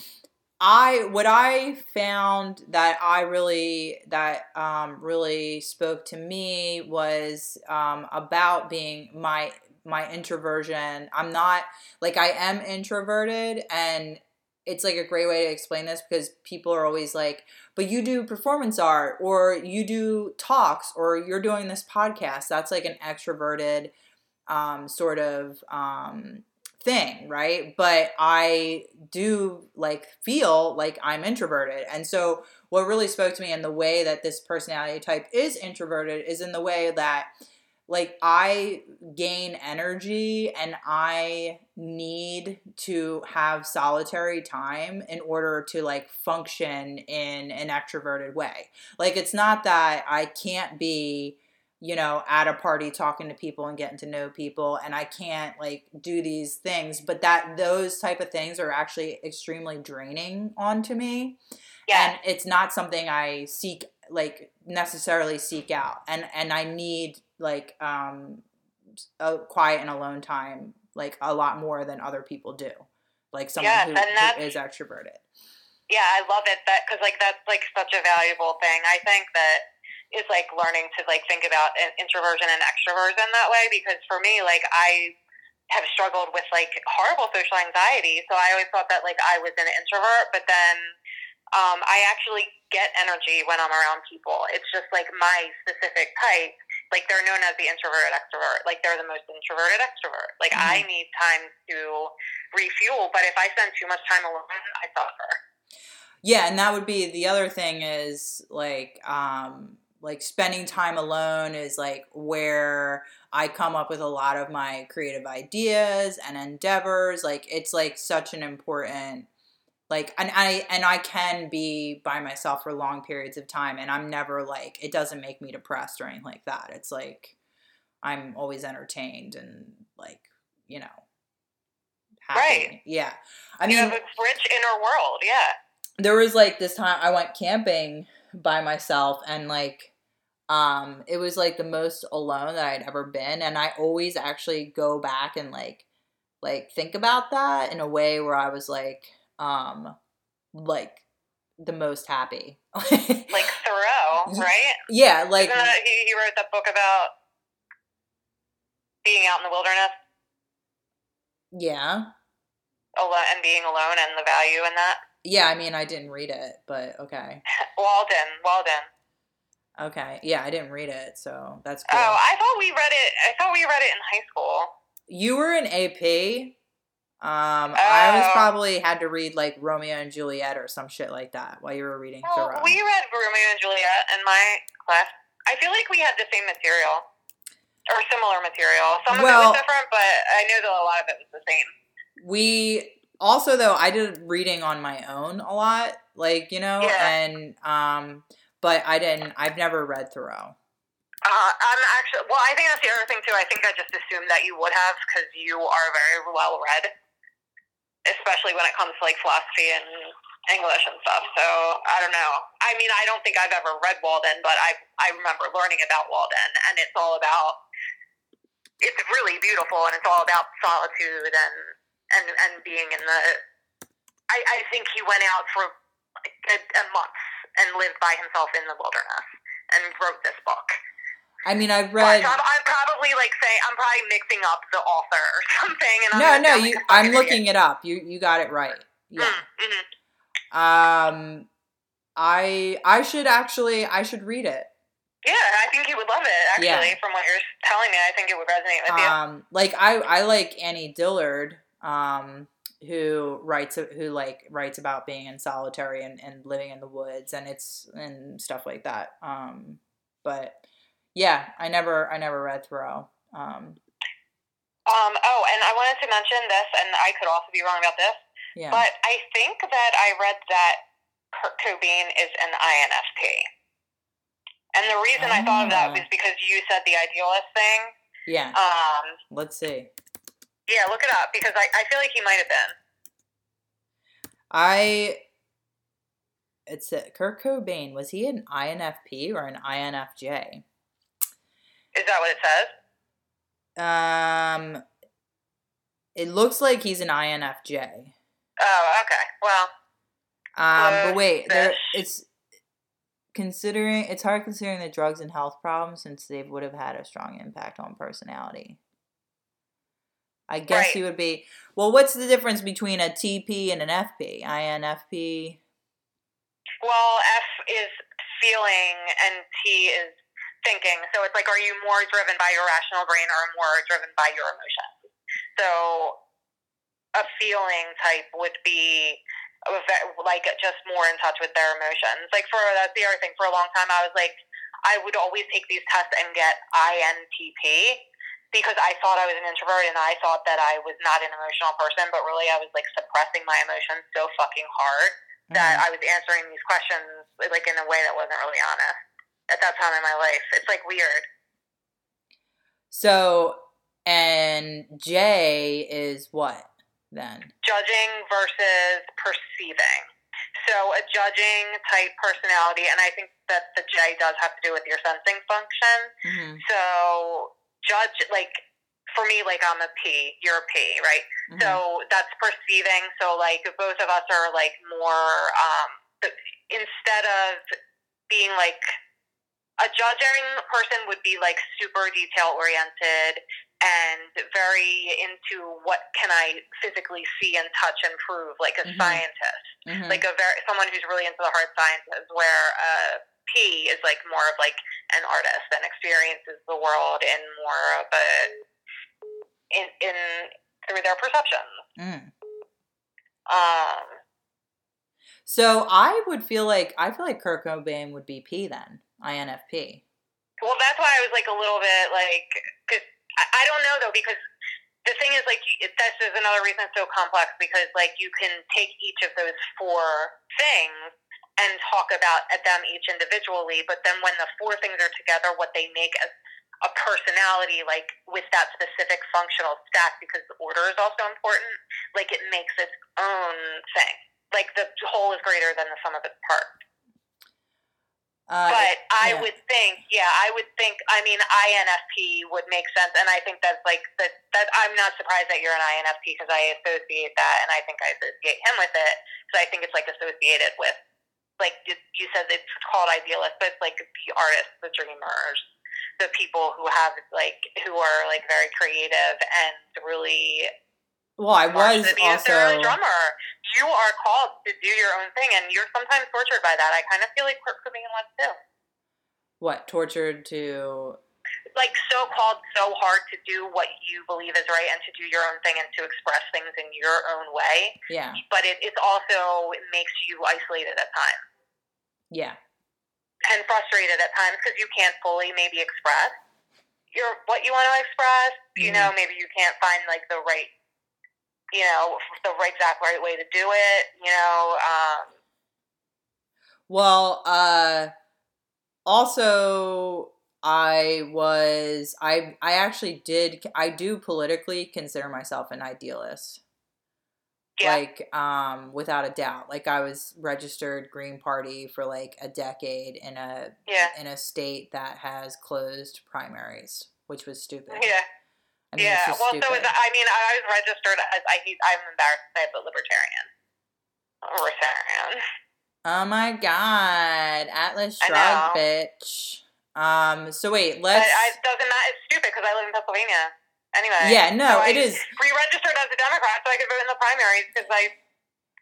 I what I found that I really that um, really spoke to me was um, about being my my introversion. I'm not like I am introverted and it's like a great way to explain this because people are always like, but you do performance art or you do talks or you're doing this podcast. That's like an extroverted um, sort of um, thing, right? But I do like feel like I'm introverted. And so what really spoke to me in the way that this personality type is introverted is in the way that like I gain energy and I need to have solitary time in order to like function in an extroverted way. Like it's not that I can't be you know, at a party talking to people and getting to know people and I can't like do these things, but that those type of things are actually extremely draining onto me. Yeah. And it's not something I seek like necessarily seek out. And and I need like um a quiet and alone time like a lot more than other people do. Like someone yes, who, who is extroverted. Yeah, I love it that cuz like that's like such a valuable thing. I think that is like learning to like think about introversion and extroversion that way because for me like I have struggled with like horrible social anxiety so I always thought that like I was an introvert but then um, I actually get energy when I'm around people. It's just like my specific type. Like they're known as the introverted extrovert. Like they're the most introverted extrovert. Like mm-hmm. I need time to refuel, but if I spend too much time alone, I suffer. Yeah, and that would be the other thing is like um like spending time alone is like where I come up with a lot of my creative ideas and endeavors. Like it's like such an important like and I and I can be by myself for long periods of time and I'm never like it doesn't make me depressed or anything like that. It's like I'm always entertained and like, you know, happy. Right. Yeah. I mean, you have a rich inner world. Yeah. There was like this time I went camping by myself and like um, it was like the most alone that I'd ever been, and I always actually go back and like like think about that in a way where I was like um like the most happy. like Thoreau, right? Yeah, like he, he wrote that book about being out in the wilderness. Yeah. Alone and being alone and the value in that. Yeah, I mean, I didn't read it, but okay. Walden, Walden. Okay. Yeah, I didn't read it, so that's cool. Oh, I thought we read it. I thought we read it in high school. You were in AP. Um, oh. I was probably had to read like Romeo and Juliet or some shit like that while you were reading well, Thoreau. We read Romeo and Juliet in my class. I feel like we had the same material or similar material. Some well, of it was different, but I know that a lot of it was the same. We also though I did reading on my own a lot, like you know, yeah. and um but I didn't. I've never read Thoreau. Uh, I'm actually well. I think that's the other thing too. I think I just assumed that you would have because you are very well read, especially when it comes to like philosophy and English and stuff. So I don't know. I mean, I don't think I've ever read Walden, but I I remember learning about Walden, and it's all about. It's really beautiful, and it's all about solitude and and and being in the. I I think he went out for like a, a month and lived by himself in the wilderness and wrote this book. I mean, I've read. I'm, I'm, probably like saying I'm probably mixing up the author or something. And no, no, you. I'm looking it up. You you got it right. Yeah. Mm, mm-hmm. Um, I I should actually I should read it. Yeah, I think you would love it. Actually, yeah. from what you're telling me, I think it would resonate with you. Um, like I I like Annie Dillard. Um, who writes who like writes about being in solitary and, and living in the woods and it's and stuff like that um but yeah i never i never read thoreau um um oh and i wanted to mention this and i could also be wrong about this yeah. but i think that i read that kurt cobain is an infp and the reason i thought of that ah. was because you said the idealist thing yeah um let's see yeah, look it up because I, I feel like he might have been. I it's a, Kurt Cobain. Was he an INFP or an INFJ? Is that what it says? Um, it looks like he's an INFJ. Oh, okay. Well, um, but wait, there, it's considering it's hard considering the drugs and health problems since they would have had a strong impact on personality. I guess right. he would be. Well, what's the difference between a TP and an FP? INFP. Well, F is feeling and T is thinking. So it's like, are you more driven by your rational brain or more driven by your emotions? So a feeling type would be like just more in touch with their emotions. Like for that's the other thing. For a long time, I was like, I would always take these tests and get INTP because I thought I was an introvert and I thought that I was not an emotional person, but really I was like suppressing my emotions so fucking hard that Mhm. I was answering these questions like in a way that wasn't really honest at that time in my life. It's like weird. So, and J is what then? Judging versus perceiving. So a judging type personality, and I think that the J does have to do with your sensing function. Mhm. So judge like for me, like I'm a P, you're a P, right? Mhm. So that's perceiving. So like both of us are like more um, instead of being like a judging person would be like super detail oriented and very into what can I physically see and touch and prove, like a Mhm. scientist, Mhm. like a very someone who's really into the hard sciences. Where a P is like more of like an artist and experiences the world in more of a in in through their perceptions. Mm. Um, So I would feel like I feel like Kurt Cobain would be P then, INFP. Well, that's why I was like a little bit like, because I, I don't know though, because the thing is like, this is another reason it's so complex because like you can take each of those four things and talk about them each individually, but then when the four things are together, what they make as a personality, like with that specific functional stack, because the order is also important, like it makes its own thing. Like the whole is greater than the sum of its parts. Uh, But I yeah. would think, yeah, I would think. I mean, INFP would make sense, and I think that's like that. That I'm not surprised that you're an INFP because I associate that, and I think I associate him with it because I think it's like associated with, like you you said, it's called idealist, but it's like the artists, the dreamers, the people who have like who are like very creative and really well, I was to the beat of their also own drummer. You are called to do your own thing, and you're sometimes tortured by that. I kind of feel like Kurt Cobain was too. what tortured to like so called so hard to do what you believe is right and to do your own thing and to express things in your own way. yeah But it, it's also it makes you isolated at times yeah and frustrated at times because you can't fully maybe express your what you want to express. You mm-hmm. know, maybe you can't find like the right, you know, the right exact right way to do it. You know, um, Well, uh also I was I I actually did I do politically consider myself an idealist. yeah, Like um without a doubt. Like I was registered Green Party for like a decade in a yeah, in a state that has closed primaries, which was stupid. yeah. I mean, yeah, well, so is that, I mean, I was registered as I, I'm embarrassed to say, but libertarian. Libertarian. Oh my god, Atlas I Shrug, bitch. Um. So wait, let's. I, it doesn't matter. It's stupid because I live in Pennsylvania. Anyway. yeah, no, so it I is. Re-registered as a Democrat so I could vote in the primaries because I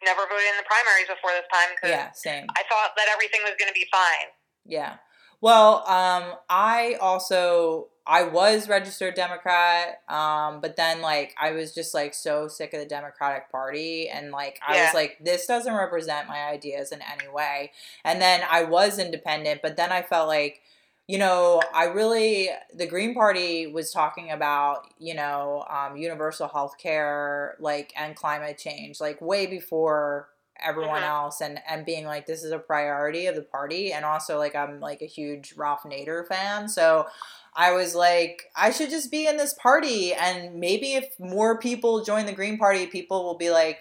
never voted in the primaries before this time because Yeah, same. I thought that everything was going to be fine. Yeah. Well, um, I also I was registered Democrat, um, but then like I was just like so sick of the Democratic Party, and like I Yeah. was like, this doesn't represent my ideas in any way. And then I was independent, but then I felt like, you know, I really the Green Party was talking about you know um, universal health care, like and climate change, like way before everyone Mhm. else and and being like this is a priority of the party and also like I'm like a huge Ralph Nader fan so I was like I should just be in this party. And maybe if more people join the Green Party people will be like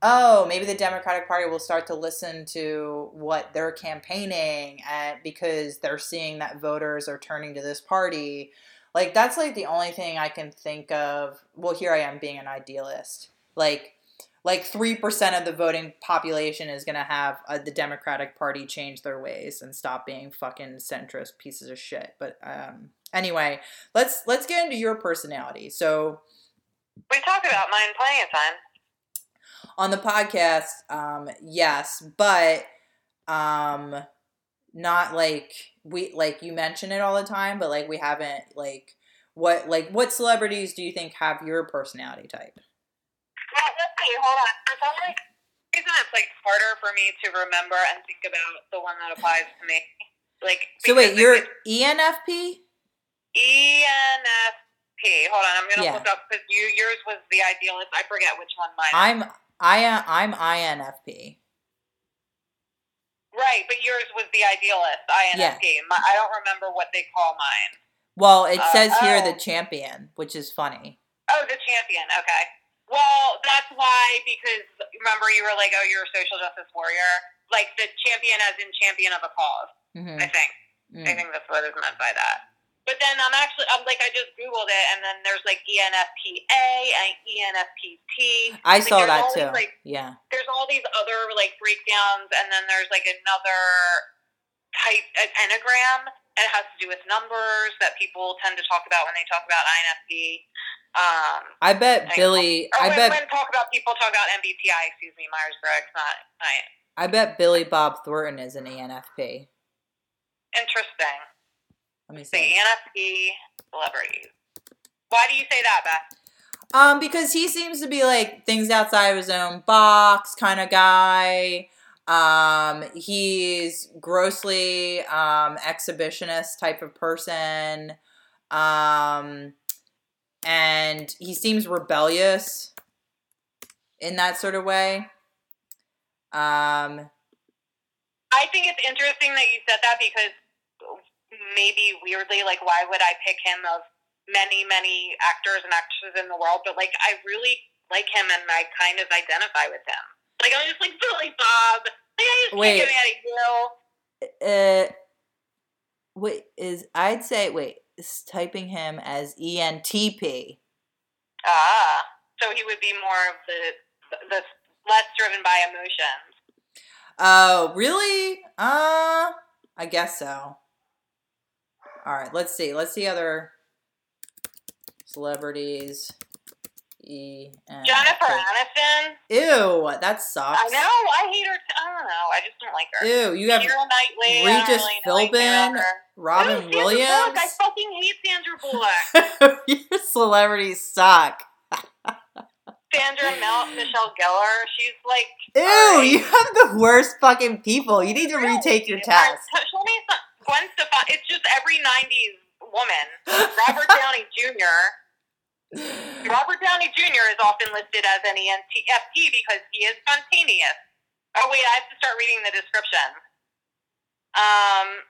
oh maybe the Democratic Party will start to listen to what they're campaigning at because they're seeing that voters are turning to this party. Like that's like the only thing I can think of. Well here I am being an idealist. Like like 3% of the voting population is going to have uh, the democratic party change their ways and stop being fucking centrist pieces of shit. But um anyway let's let's get into your personality so We talked about mine plenty of times. on the podcast um yes but um not like we like you mention it all the time but like we haven't like what like what celebrities do you think have your personality type Well, let's see. Hold on. For some reason, it's like harder for me to remember and think about the one that applies to me. Like. So wait, you're ENFP? ENFP. Hold on, I'm gonna Yeah. look up because you yours was the idealist. I forget which one mine. I'm I uh, I'm INFP. Right, but yours was the idealist. INFP. My, I don't remember what they call mine. Well, it Uh, says here oh. the champion, which is funny. Oh, the champion. Okay. Well, that's why because remember you were like, oh, you're a social justice warrior. Like the champion, as in champion of a cause. hmm I think. I think that's what is meant by that. But then I'm actually, I'm like, I just googled it, and then there's like ENFPA and ENFPT. I Like, saw that these, too. like, yeah. there's all these other like breakdowns, and then there's like another type an enneagram, and it has to do with numbers that people tend to talk about when they talk about INFP. Um, I bet I- Billy. or I when, bet. when talk about people talk about MBTI, excuse me, Myers Briggs, not I. I bet Billy Bob Thornton is an ENFP. Interesting. Let me The see. ENFP celebrities. Why do you say that, Beth? Um, because he seems to be like things outside of his own box kind of guy. Um, he's grossly um exhibitionist type of person. Um, and he seems rebellious in that sort of way. Um, I think it's interesting that you said that because maybe weirdly, like, why would I pick him of many, many actors and actresses in the world? But like, I really like him and I kind of identify with him. Like, I'm just like Billy Bob. Like, I just Wait. can't get out of Yale. uh, wait, is I'd say wait, is typing him as ENTP. Ah, so he would be more of the the less driven by emotions. Oh, really? Uh, I guess so. All right, let's see. Let's see other celebrities. E Jennifer Aniston. Ew, that sucks. I know. I hate her. T- I don't know. I just don't like her. Ew, you have Keira Knightley. Regis really know anything about Philbin. Robin Sandra Williams. Bullock. I fucking hate Sandra Bullock. Your celebrities suck. Sandra Mel- Michelle Gellar. She's like. Ew, alright. you have the worst fucking people. You need to retake your test. Show me some. Gwen Stefani. It's just every '90s woman. Robert Downey Jr. Robert Downey Jr. is often listed as an E ENTP because he is spontaneous. Oh wait, I have to start reading the description. Um,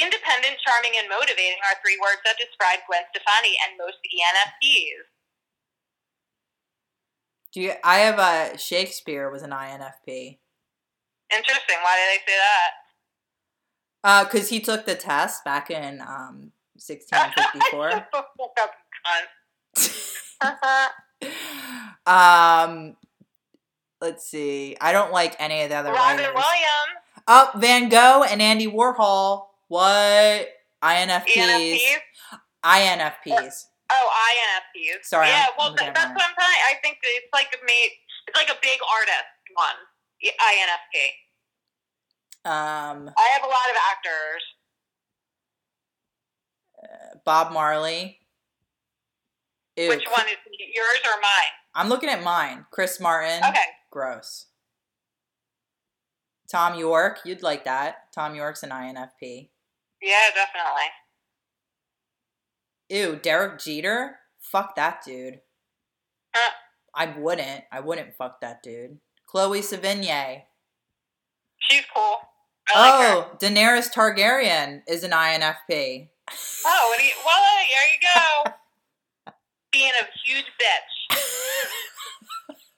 independent, charming, and motivating are three words that describe Gwen Stefani and most ENFPs. Do you, I have a Shakespeare was an INFP. Interesting. Why did they say that? Uh, cause he took the test back in um 1654. Shut the fuck up, cunt. um, let's see. I don't like any of the other Robin writers. Williams, Oh, Van Gogh and Andy Warhol. What? INFPs. ENFPs. INFPs. Oh, INFPs. Sorry, Yeah, I'm- well, I'm that, that's what I'm telling. I think it's like a. It's like a big artist one. INFP. Um, I have a lot of actors. Bob Marley. Ew, Which one is yours or mine? I'm looking at mine. Chris Martin. Okay. Gross. Thom Yorke. You'd like that. Thom Yorke's an INFP. Yeah, definitely. Ew, Derek Jeter? Fuck that dude. Huh. I wouldn't. I wouldn't fuck that dude. Chloe Sevigny. She's cool. I like. Oh, Daenerys Targaryen is an INFP. Oh, what do you? Well, there you go. Being a huge bitch.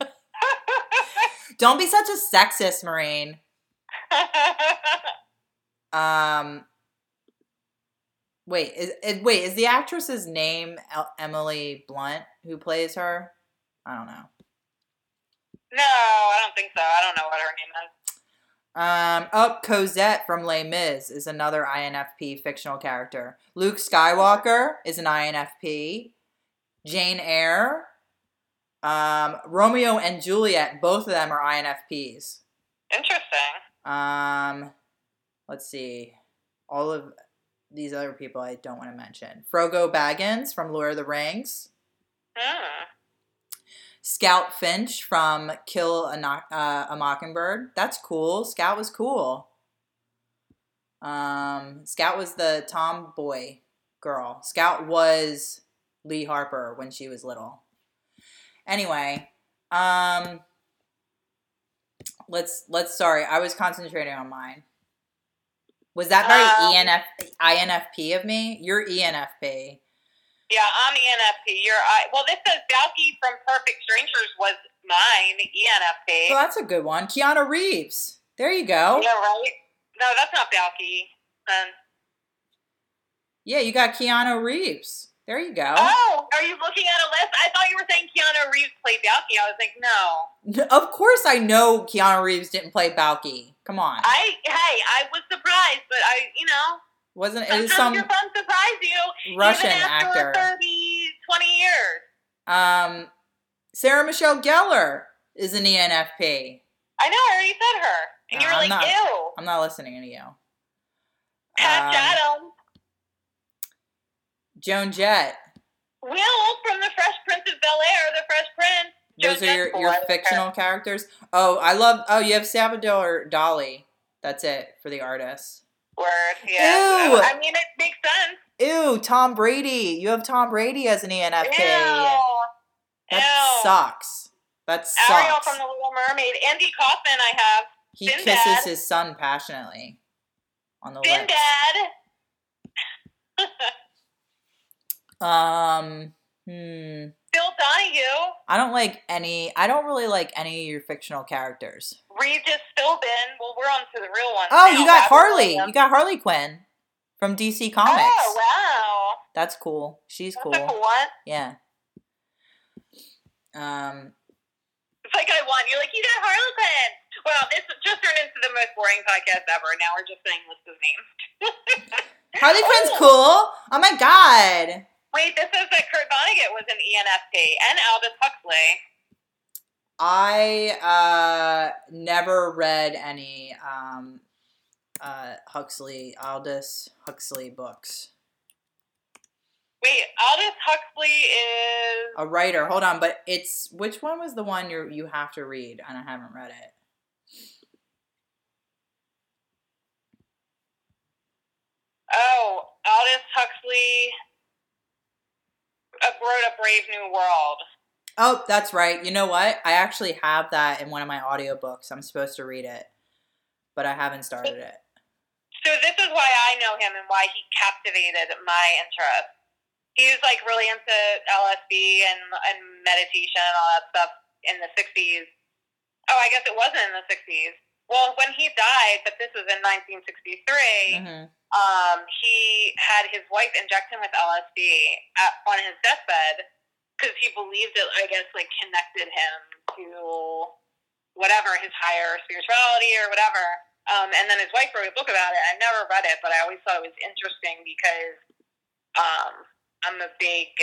Don't be such a sexist, Maureen. Um, wait, is, is wait is the actress's name Emily Blunt who plays her? I don't know. no, I don't think so. I don't know what her name is. Um, oh, Cosette from Les Mis is another INFP fictional character. Luke Skywalker is an INFP. Jane Eyre. Um, Romeo and Juliet, both of them are INFPs. Interesting. Um, let's see. All of these other people I don't want to mention. Frodo Baggins from Lord of the Rings. Hmm. Scout Finch from Kill a, Knock- uh, a Mockingbird. That's cool. Scout was cool. Um, Scout was the tomboy girl. Scout was Lee Harper when she was little. Anyway, um, let's let's. Sorry, I was concentrating on mine. Was that very Um, ENF INFP of me? You're ENFP. Yeah, I'm ENFP. You're I. Well, this says Balki from Perfect Strangers was mine. ENFP. So that's a good one. Keanu Reeves. There you go. Yeah, right. No, that's not Balki. Um, Yeah, you got Keanu Reeves. There you go. oh, are you looking at a list? I thought you were saying Keanu Reeves played Balki. I was like, no. Of course, I know Keanu Reeves didn't play Balki. Come on, I hey, I was surprised, but I, you know, wasn't it was some your fun surprise you. Russian actor? 30, 20 years. Um, Sarah Michelle Gellar is an ENFP. I know, I already said her. And No, you were I'm like, not. ew. I'm not listening to you. Patch Um, Adams. Joan Jett. Will from the Fresh Prince of Bel Air, the Fresh Prince. Joan Those are your, your fictional characters. Oh, I love. Oh, you have Salvador Dali. That's it for the artists. Word, yeah. Ew. I mean, it makes sense. Ew, Tom Brady. You have Tom Brady as an ENFP. Ew. That Ew. sucks. That Ariel from The Little Mermaid. Andy Kaufman, I have. He Sinbad. kisses his son passionately on the lips. Sinbad. Um, hmm. Bill Donahue. I don't like any. I don't really like any of your fictional characters. Regis Philbin. Well, we're on to the real ones. Oh, now. you got Robert Harley. Williams. You got Harley Quinn from DC Comics. Oh, wow. That's cool. She's That's cool. cool. Yeah. Um. It's like I won. You're like, you got Harley Quinn. Well, this just turned into the most boring podcast ever. Now we're just saying lists of names. Harley Quinn's cool. Oh my god. Wait, this says that Kurt Vonnegut was an ENFP and Aldous Huxley. I uh never read any um uh Huxley Aldous Huxley books. Wait, Aldous Huxley is A writer. Hold on, but it's which one was the one you you have to read and I haven't read it. oh Aldous Huxley wrote a Brave New World. Oh, that's right. You know what? I actually have that in one of my audiobooks. I'm supposed to read it, but I haven't started it. So this is why I know him and why he captivated my interest. He was like really into LSD and and meditation and all that stuff in the '60s. Oh, I guess it wasn't in the '60s. Well, when he died, but this was in 1963. hmm um, he had his wife inject him with LSD at, on his deathbed because he believed it, I guess, like connected him to whatever his higher spirituality or whatever. Um, and then his wife wrote a book about it. I never read it, but I always thought it was interesting because um, I'm a big.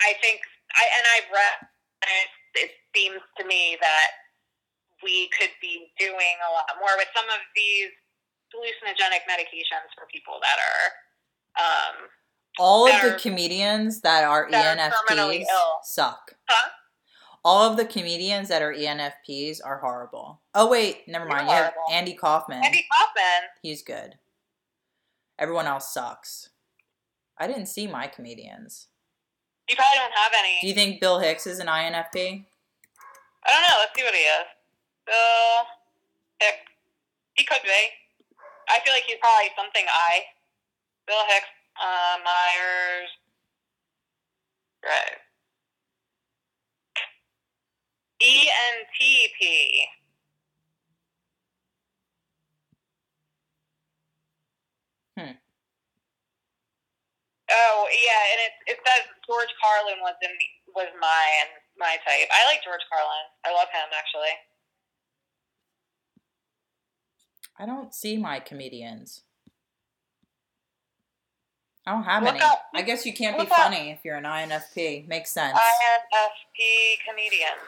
I think I and I've read. And it, it seems to me that we could be doing a lot more with some of these hallucinogenic medications for people that are um, All of the are- comedians that are that ENFPs suck. Huh? All of the comedians that are ENFPs are horrible. Oh wait, never mind. You have. Andy Kaufman. Andy Kaufman. He's good. Everyone else sucks. I didn't see my comedians. You probably don't have any. Do you think Bill Hicks is an INFP? I don't know. Let's see what he is. Bill Hicks. He could be. I feel like he's probably something I. Bill Hicks. Uh, Myers. Right. E ENTP. Hmm. Oh yeah, and it it says George Carlin was in was my my type. I like George Carlin. I love him actually. I don't see my comedians. I don't have Look any. up- I guess you can't be funny if you're an INFP. Makes sense. INFP comedian.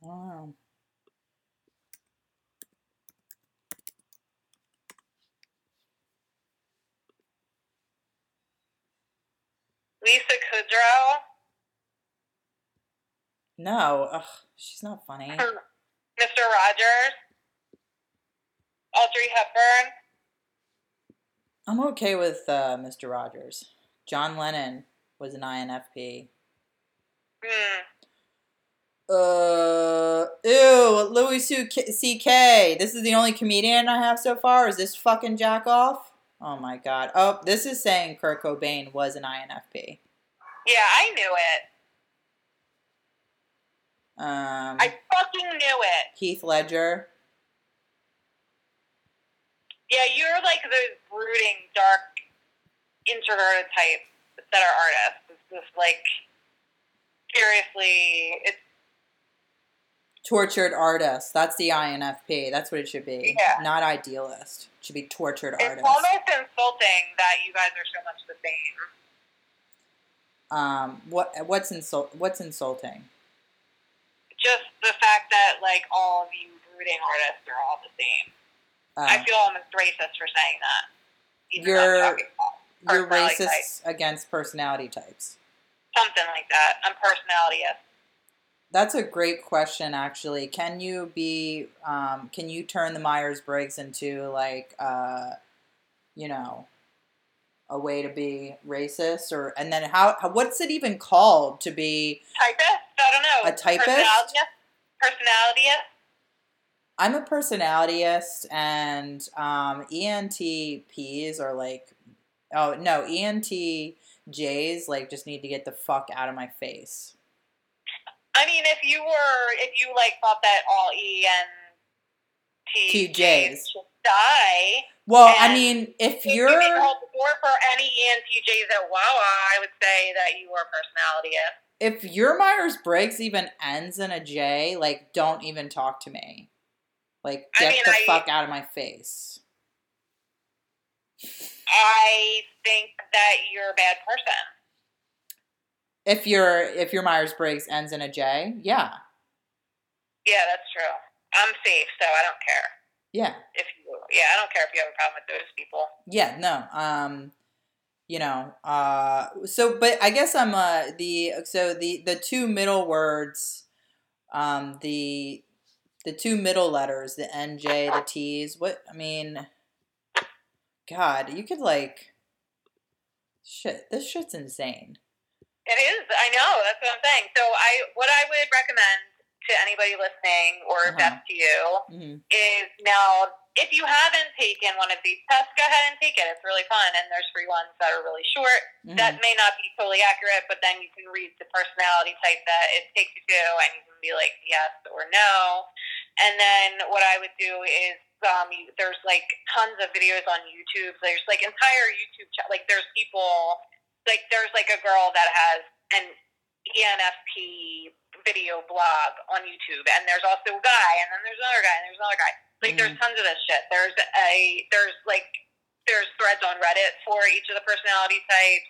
Wow. Lisa No, ugh, she's not funny. Mr. Rogers, Audrey Hepburn. I'm okay with uh, Mr. Rogers. John Lennon was an INFP. Hmm. Uh, ew, Louis C.K. This is the only comedian I have so far. Is this fucking jack off? Oh my god. Oh, this is saying Kurt Cobain was an INFP. Yeah, I knew it. Um, I fucking knew it. Heath Ledger. Yeah, you're like those brooding, dark, introverted types that are artists. It's just like seriously, it's Tortured artist. That's the INFP. That's what it should be. Yeah. Not idealist. It should be tortured artists. it's artist. almost insulting that you guys are so much the same. Um, what what's insult what's insulting? Just the fact that like all of you brooding artists are all the same. I Uh, feel almost racist for saying that. even though I'm You're- you're racist against personality types. Something like that. I'm personalityist. That's a great question, actually. Can you be? Um, can you turn the Myers Briggs into like, uh, you know, a way to be racist, or and then how, how? What's it even called to be? Typist? I don't know. A typist? Personalityist? Personalityist? I'm a personalityist, and um, ENTPs are like, oh no, ENTJs like just need to get the fuck out of my face. I mean, if you were, if you like thought that all ENTJs TJs. should die, Well, I mean, if if you're you didn't hold the door for any ENTJs at Wawa, I would say that you were a personalityist. if your Myers Briggs even ends in a J, like don't even talk to me. Like I get mean, the I- fuck out of my face. I think that you're a bad person. If your if your Myers Briggs ends in a J, yeah, Yeah, that's true. I'm safe, so I don't care. Yeah, If you, yeah, I don't care if you have a problem with those people. yeah. No, um, you know, uh, so but I guess I'm uh the so the the two middle words, um, the the two middle letters, the NJ, the T's. What I mean, God, you could like, shit. This shit's insane. It is. I know. That's what I'm saying. So I, what I would recommend to anybody listening, or Uh-huh. best to you, hmm is now if you haven't taken one of these tests, go ahead and take it. It's really fun, and there's free ones that are really short. Mm-hmm. That may not be totally accurate, but then you can read the personality type that it takes you to, and you can be like yes or no. And then what I would do is um, there's like tons of videos on YouTube. There's like entire YouTube cha- like there's people like there's like a girl that has an ENFP video blog on YouTube, and there's also a guy, and then there's another guy, and there's another guy. Like there's tons of this shit. There's a there's like there's threads on Reddit for each of the personality types.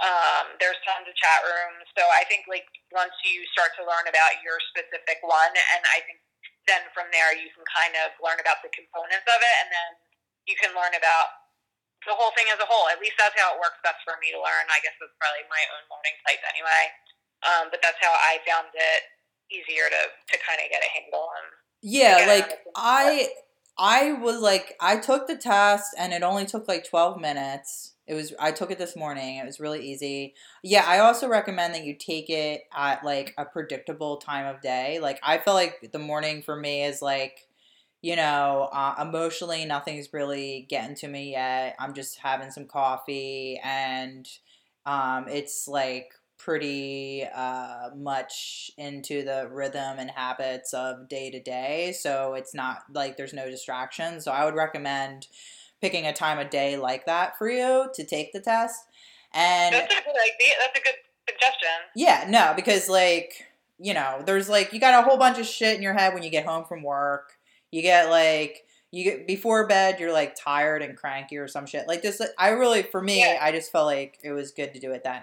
Um, there's tons of chat rooms. So I think like once you start to learn about your specific one, and I think then from there you can kind of learn about the components of it, and then you can learn about the whole thing as a whole. At least that's how it works best for me to learn. I guess that's probably my own learning type anyway. Um, but that's how I found it easier to, to kind of get a handle on. Yeah, like I I was like I took the test and it only took like 12 minutes. It was I took it this morning. It was really easy. Yeah, I also recommend that you take it at like a predictable time of day. Like I feel like the morning for me is like you know, uh, emotionally nothing's really getting to me yet. I'm just having some coffee and um it's like pretty uh, much into the rhythm and habits of day to day. So it's not like there's no distractions. So I would recommend picking a time of day like that for you to take the test. And That's a good idea. That's a good suggestion. yeah, no, because like, you know, there's like you got a whole bunch of shit in your head when you get home from work. You get like you get before bed, you're like tired and cranky or some shit. Like this I really for me, Yeah. I just felt like it was good to do it then.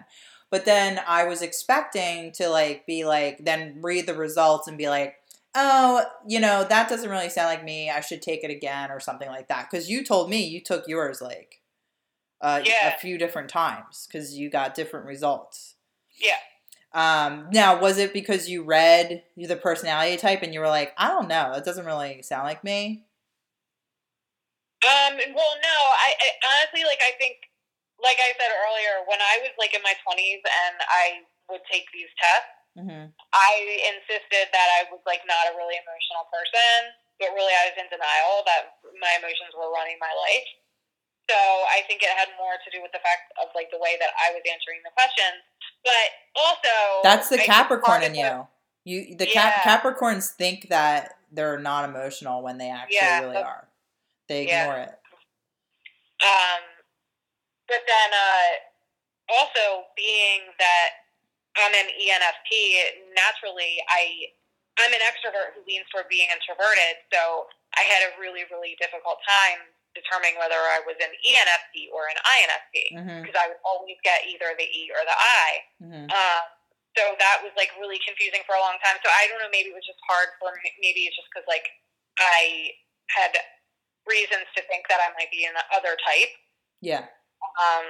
But then I was expecting to like be like then read the results and be like, "Oh, you know, that doesn't really sound like me. I should take it again or something like that." Cuz you told me you took yours like uh, Yeah. a few different times cuz you got different results. Yeah. Um, now, was it because you read the personality type and you were like, I don't know, that doesn't really sound like me? Um, well, no, I, I honestly like. I think, like I said earlier, when I was like in my twenties and I would take these tests, Mm-hmm. I insisted that I was like not a really emotional person, but really I was in denial that my emotions were running my life. So I think it had more to do with the fact of like the way that I was answering the questions, but also That's the I Capricorn in you. You the Cap- Yeah. Capricorns think that they're not emotional when they actually Yeah, really are. They yeah. ignore it. Um, but then uh, also being that I'm an ENFP, naturally I I'm an extrovert who leans toward being introverted. So I had a really really difficult time determining whether I was an ENFP or an INFP Mm-hmm. because I would always get either the E or the I. Mm-hmm. Um, so that was like really confusing for a long time. So I don't know. Maybe it was just hard for me. Maybe it's just because like I had reasons to think that I might be an other type. Yeah. Um,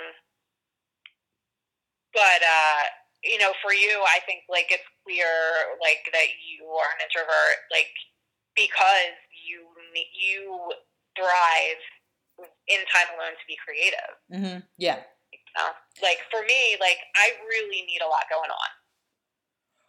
but uh, you know, for you, I think like it's clear like that you are an introvert, like because you you thrive in time alone to be creative. Mm-hmm. Yeah. You know? Like for me, like I really need a lot going on.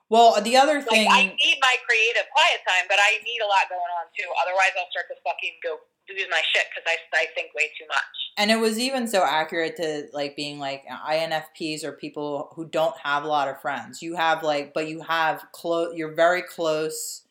Well, the other Like thing. I need my creative quiet time, but I need a lot going on too. Otherwise, I'll start to fucking go lose my shit because I I think way too much. and it was even so accurate to like being like INFPs or people who don't have a lot of friends. You have like, but you have close. You're very close,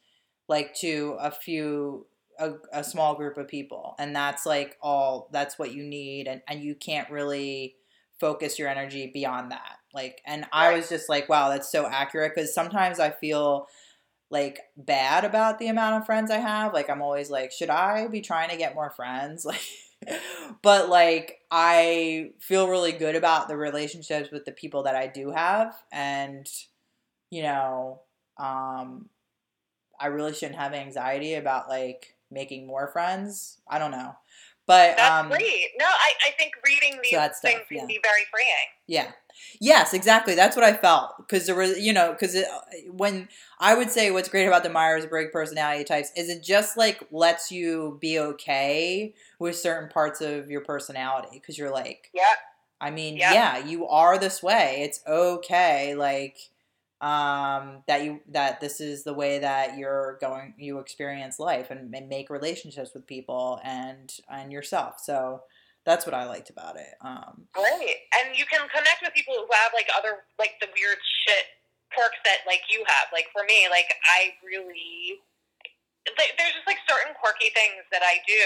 like to a few, a, a small group of people, and that's like all. That's what you need, and and you can't really focus your energy beyond that. Like, and I was just like, wow, that's so accurate because sometimes I feel like bad about the amount of friends I have. Like I'm always like, should I be trying to get more friends? Like but like I feel really good about the relationships with the people that I do have and you know, um I really shouldn't have anxiety about like making more friends. I don't know. But That's um great. No, I, I think reading these stuff, things can yeah. be very freeing. Yeah. Yes, exactly. That's what I felt because there was, you know, because when I would say what's great about the Myers Briggs personality types is it just like lets you be okay with certain parts of your personality because you're like, Yeah. I mean, Yeah. yeah, you are this way. It's okay, like um that you that this is the way that you're going you experience life and, and make relationships with people and and yourself so that's what i liked about it um Great. And you can connect with people who have like other like the weird shit quirks that like you have. Like for me, like I really like, there's just like certain quirky things that I do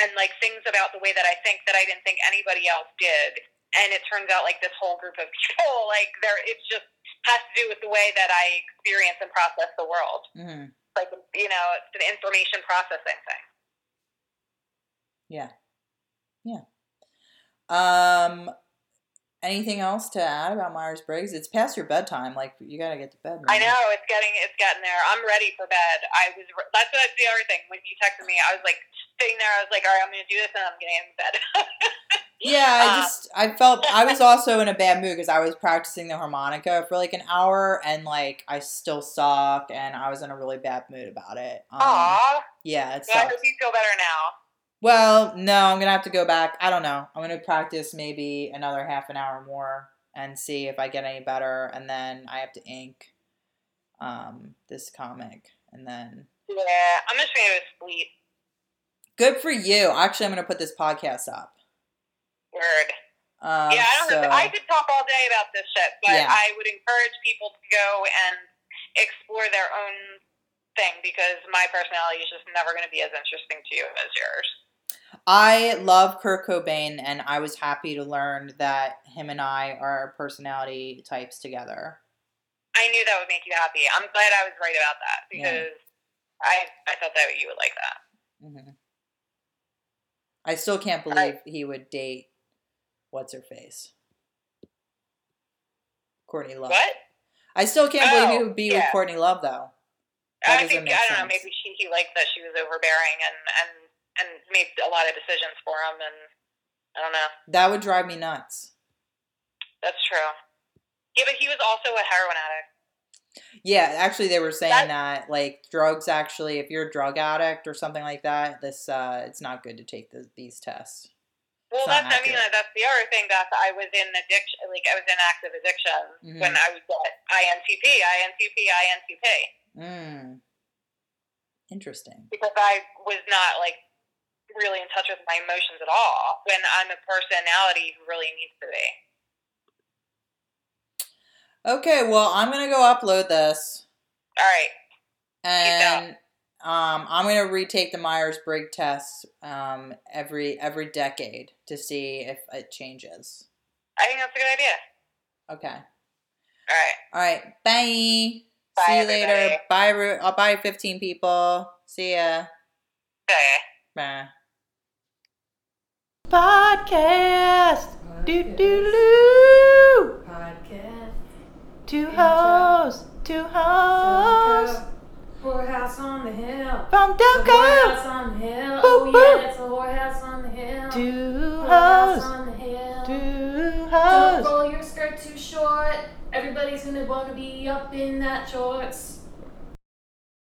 and like things about the way that I think that I didn't think anybody else did. And it turns out like this whole group of people, like there it's just has to do with the way that I experience and process the world. mhm. Like you know, it's an information processing thing. Yeah. Yeah. Um anything else to add about Myers Briggs? It's past your bedtime. Like you gotta get to bed. I know it's getting it's getting there. I'm ready for bed. I was that's that's the other thing. When you texted me, I was like sitting there. I was like, all right, I'm gonna do this, and I'm getting in bed. Yeah, I Uh, just I felt I was also in a bad mood because I was practicing the harmonica for like an hour and like I still suck and I was in a really bad mood about it. Um, Aw, yeah, it well, I hope you feel better now. Well, no, I'm gonna have to go back. I don't know. I'm gonna practice maybe another half an hour more and see if I get any better, and then I have to ink um, this comic, and then Yeah, I'm just gonna go to sleep. good for you. Actually, I'm gonna put this podcast up. Word. Um, yeah, I don't so, know. I could talk all day about this shit, but Yeah. I would encourage people to go and explore their own thing because my personality is just never going to be as interesting to you as yours. I love Kurt Cobain, and I was happy to learn that him and I are personality types together. I knew that would make you happy. I'm glad I was right about that Yeah. because I I thought that you would like that. hmm I still can't believe he would date what's her face, Courtney Love. What? I still can't believe he Oh, would be with. Courtney Love though. That I think I don't know. Maybe she he liked that she was overbearing and and and made a lot of decisions for him, and I don't know. That would drive me nuts. That's true. Yeah, but he was also a heroin addict. Yeah, actually, they were saying That- that like drugs. Actually, if you're a drug addict or something like that, this uh, it's not good to take the, these tests. Well, It's that's I mean that's the other thing that I was in addiction, like I was in active addiction Mhm. when I was at INTP, INTP, INTP, Mm. Interesting. because I was not like really in touch with my emotions at all. When I'm a personality who really needs to be. Okay, well, I'm gonna go upload this, All right. and um, I'm gonna retake the Myers Briggs test um, every every decade to see if it changes. I think that's a good idea. Okay. All right. All right. Bye. Bye, See you later. Bye. I'll buy 15 people. See ya. Okay. Bye. Podcast. Do do do. Podcast. Two hoes. Two hoes. Whorehouse on the hill. From Delco. whorehouse on the hill. Boop, oh boop. yeah, it's a whorehouse on the hill. Two hoes. on the hill. Two Don't hoes. roll your skirt too short. Everybody's gonna wanna be up in that shorts.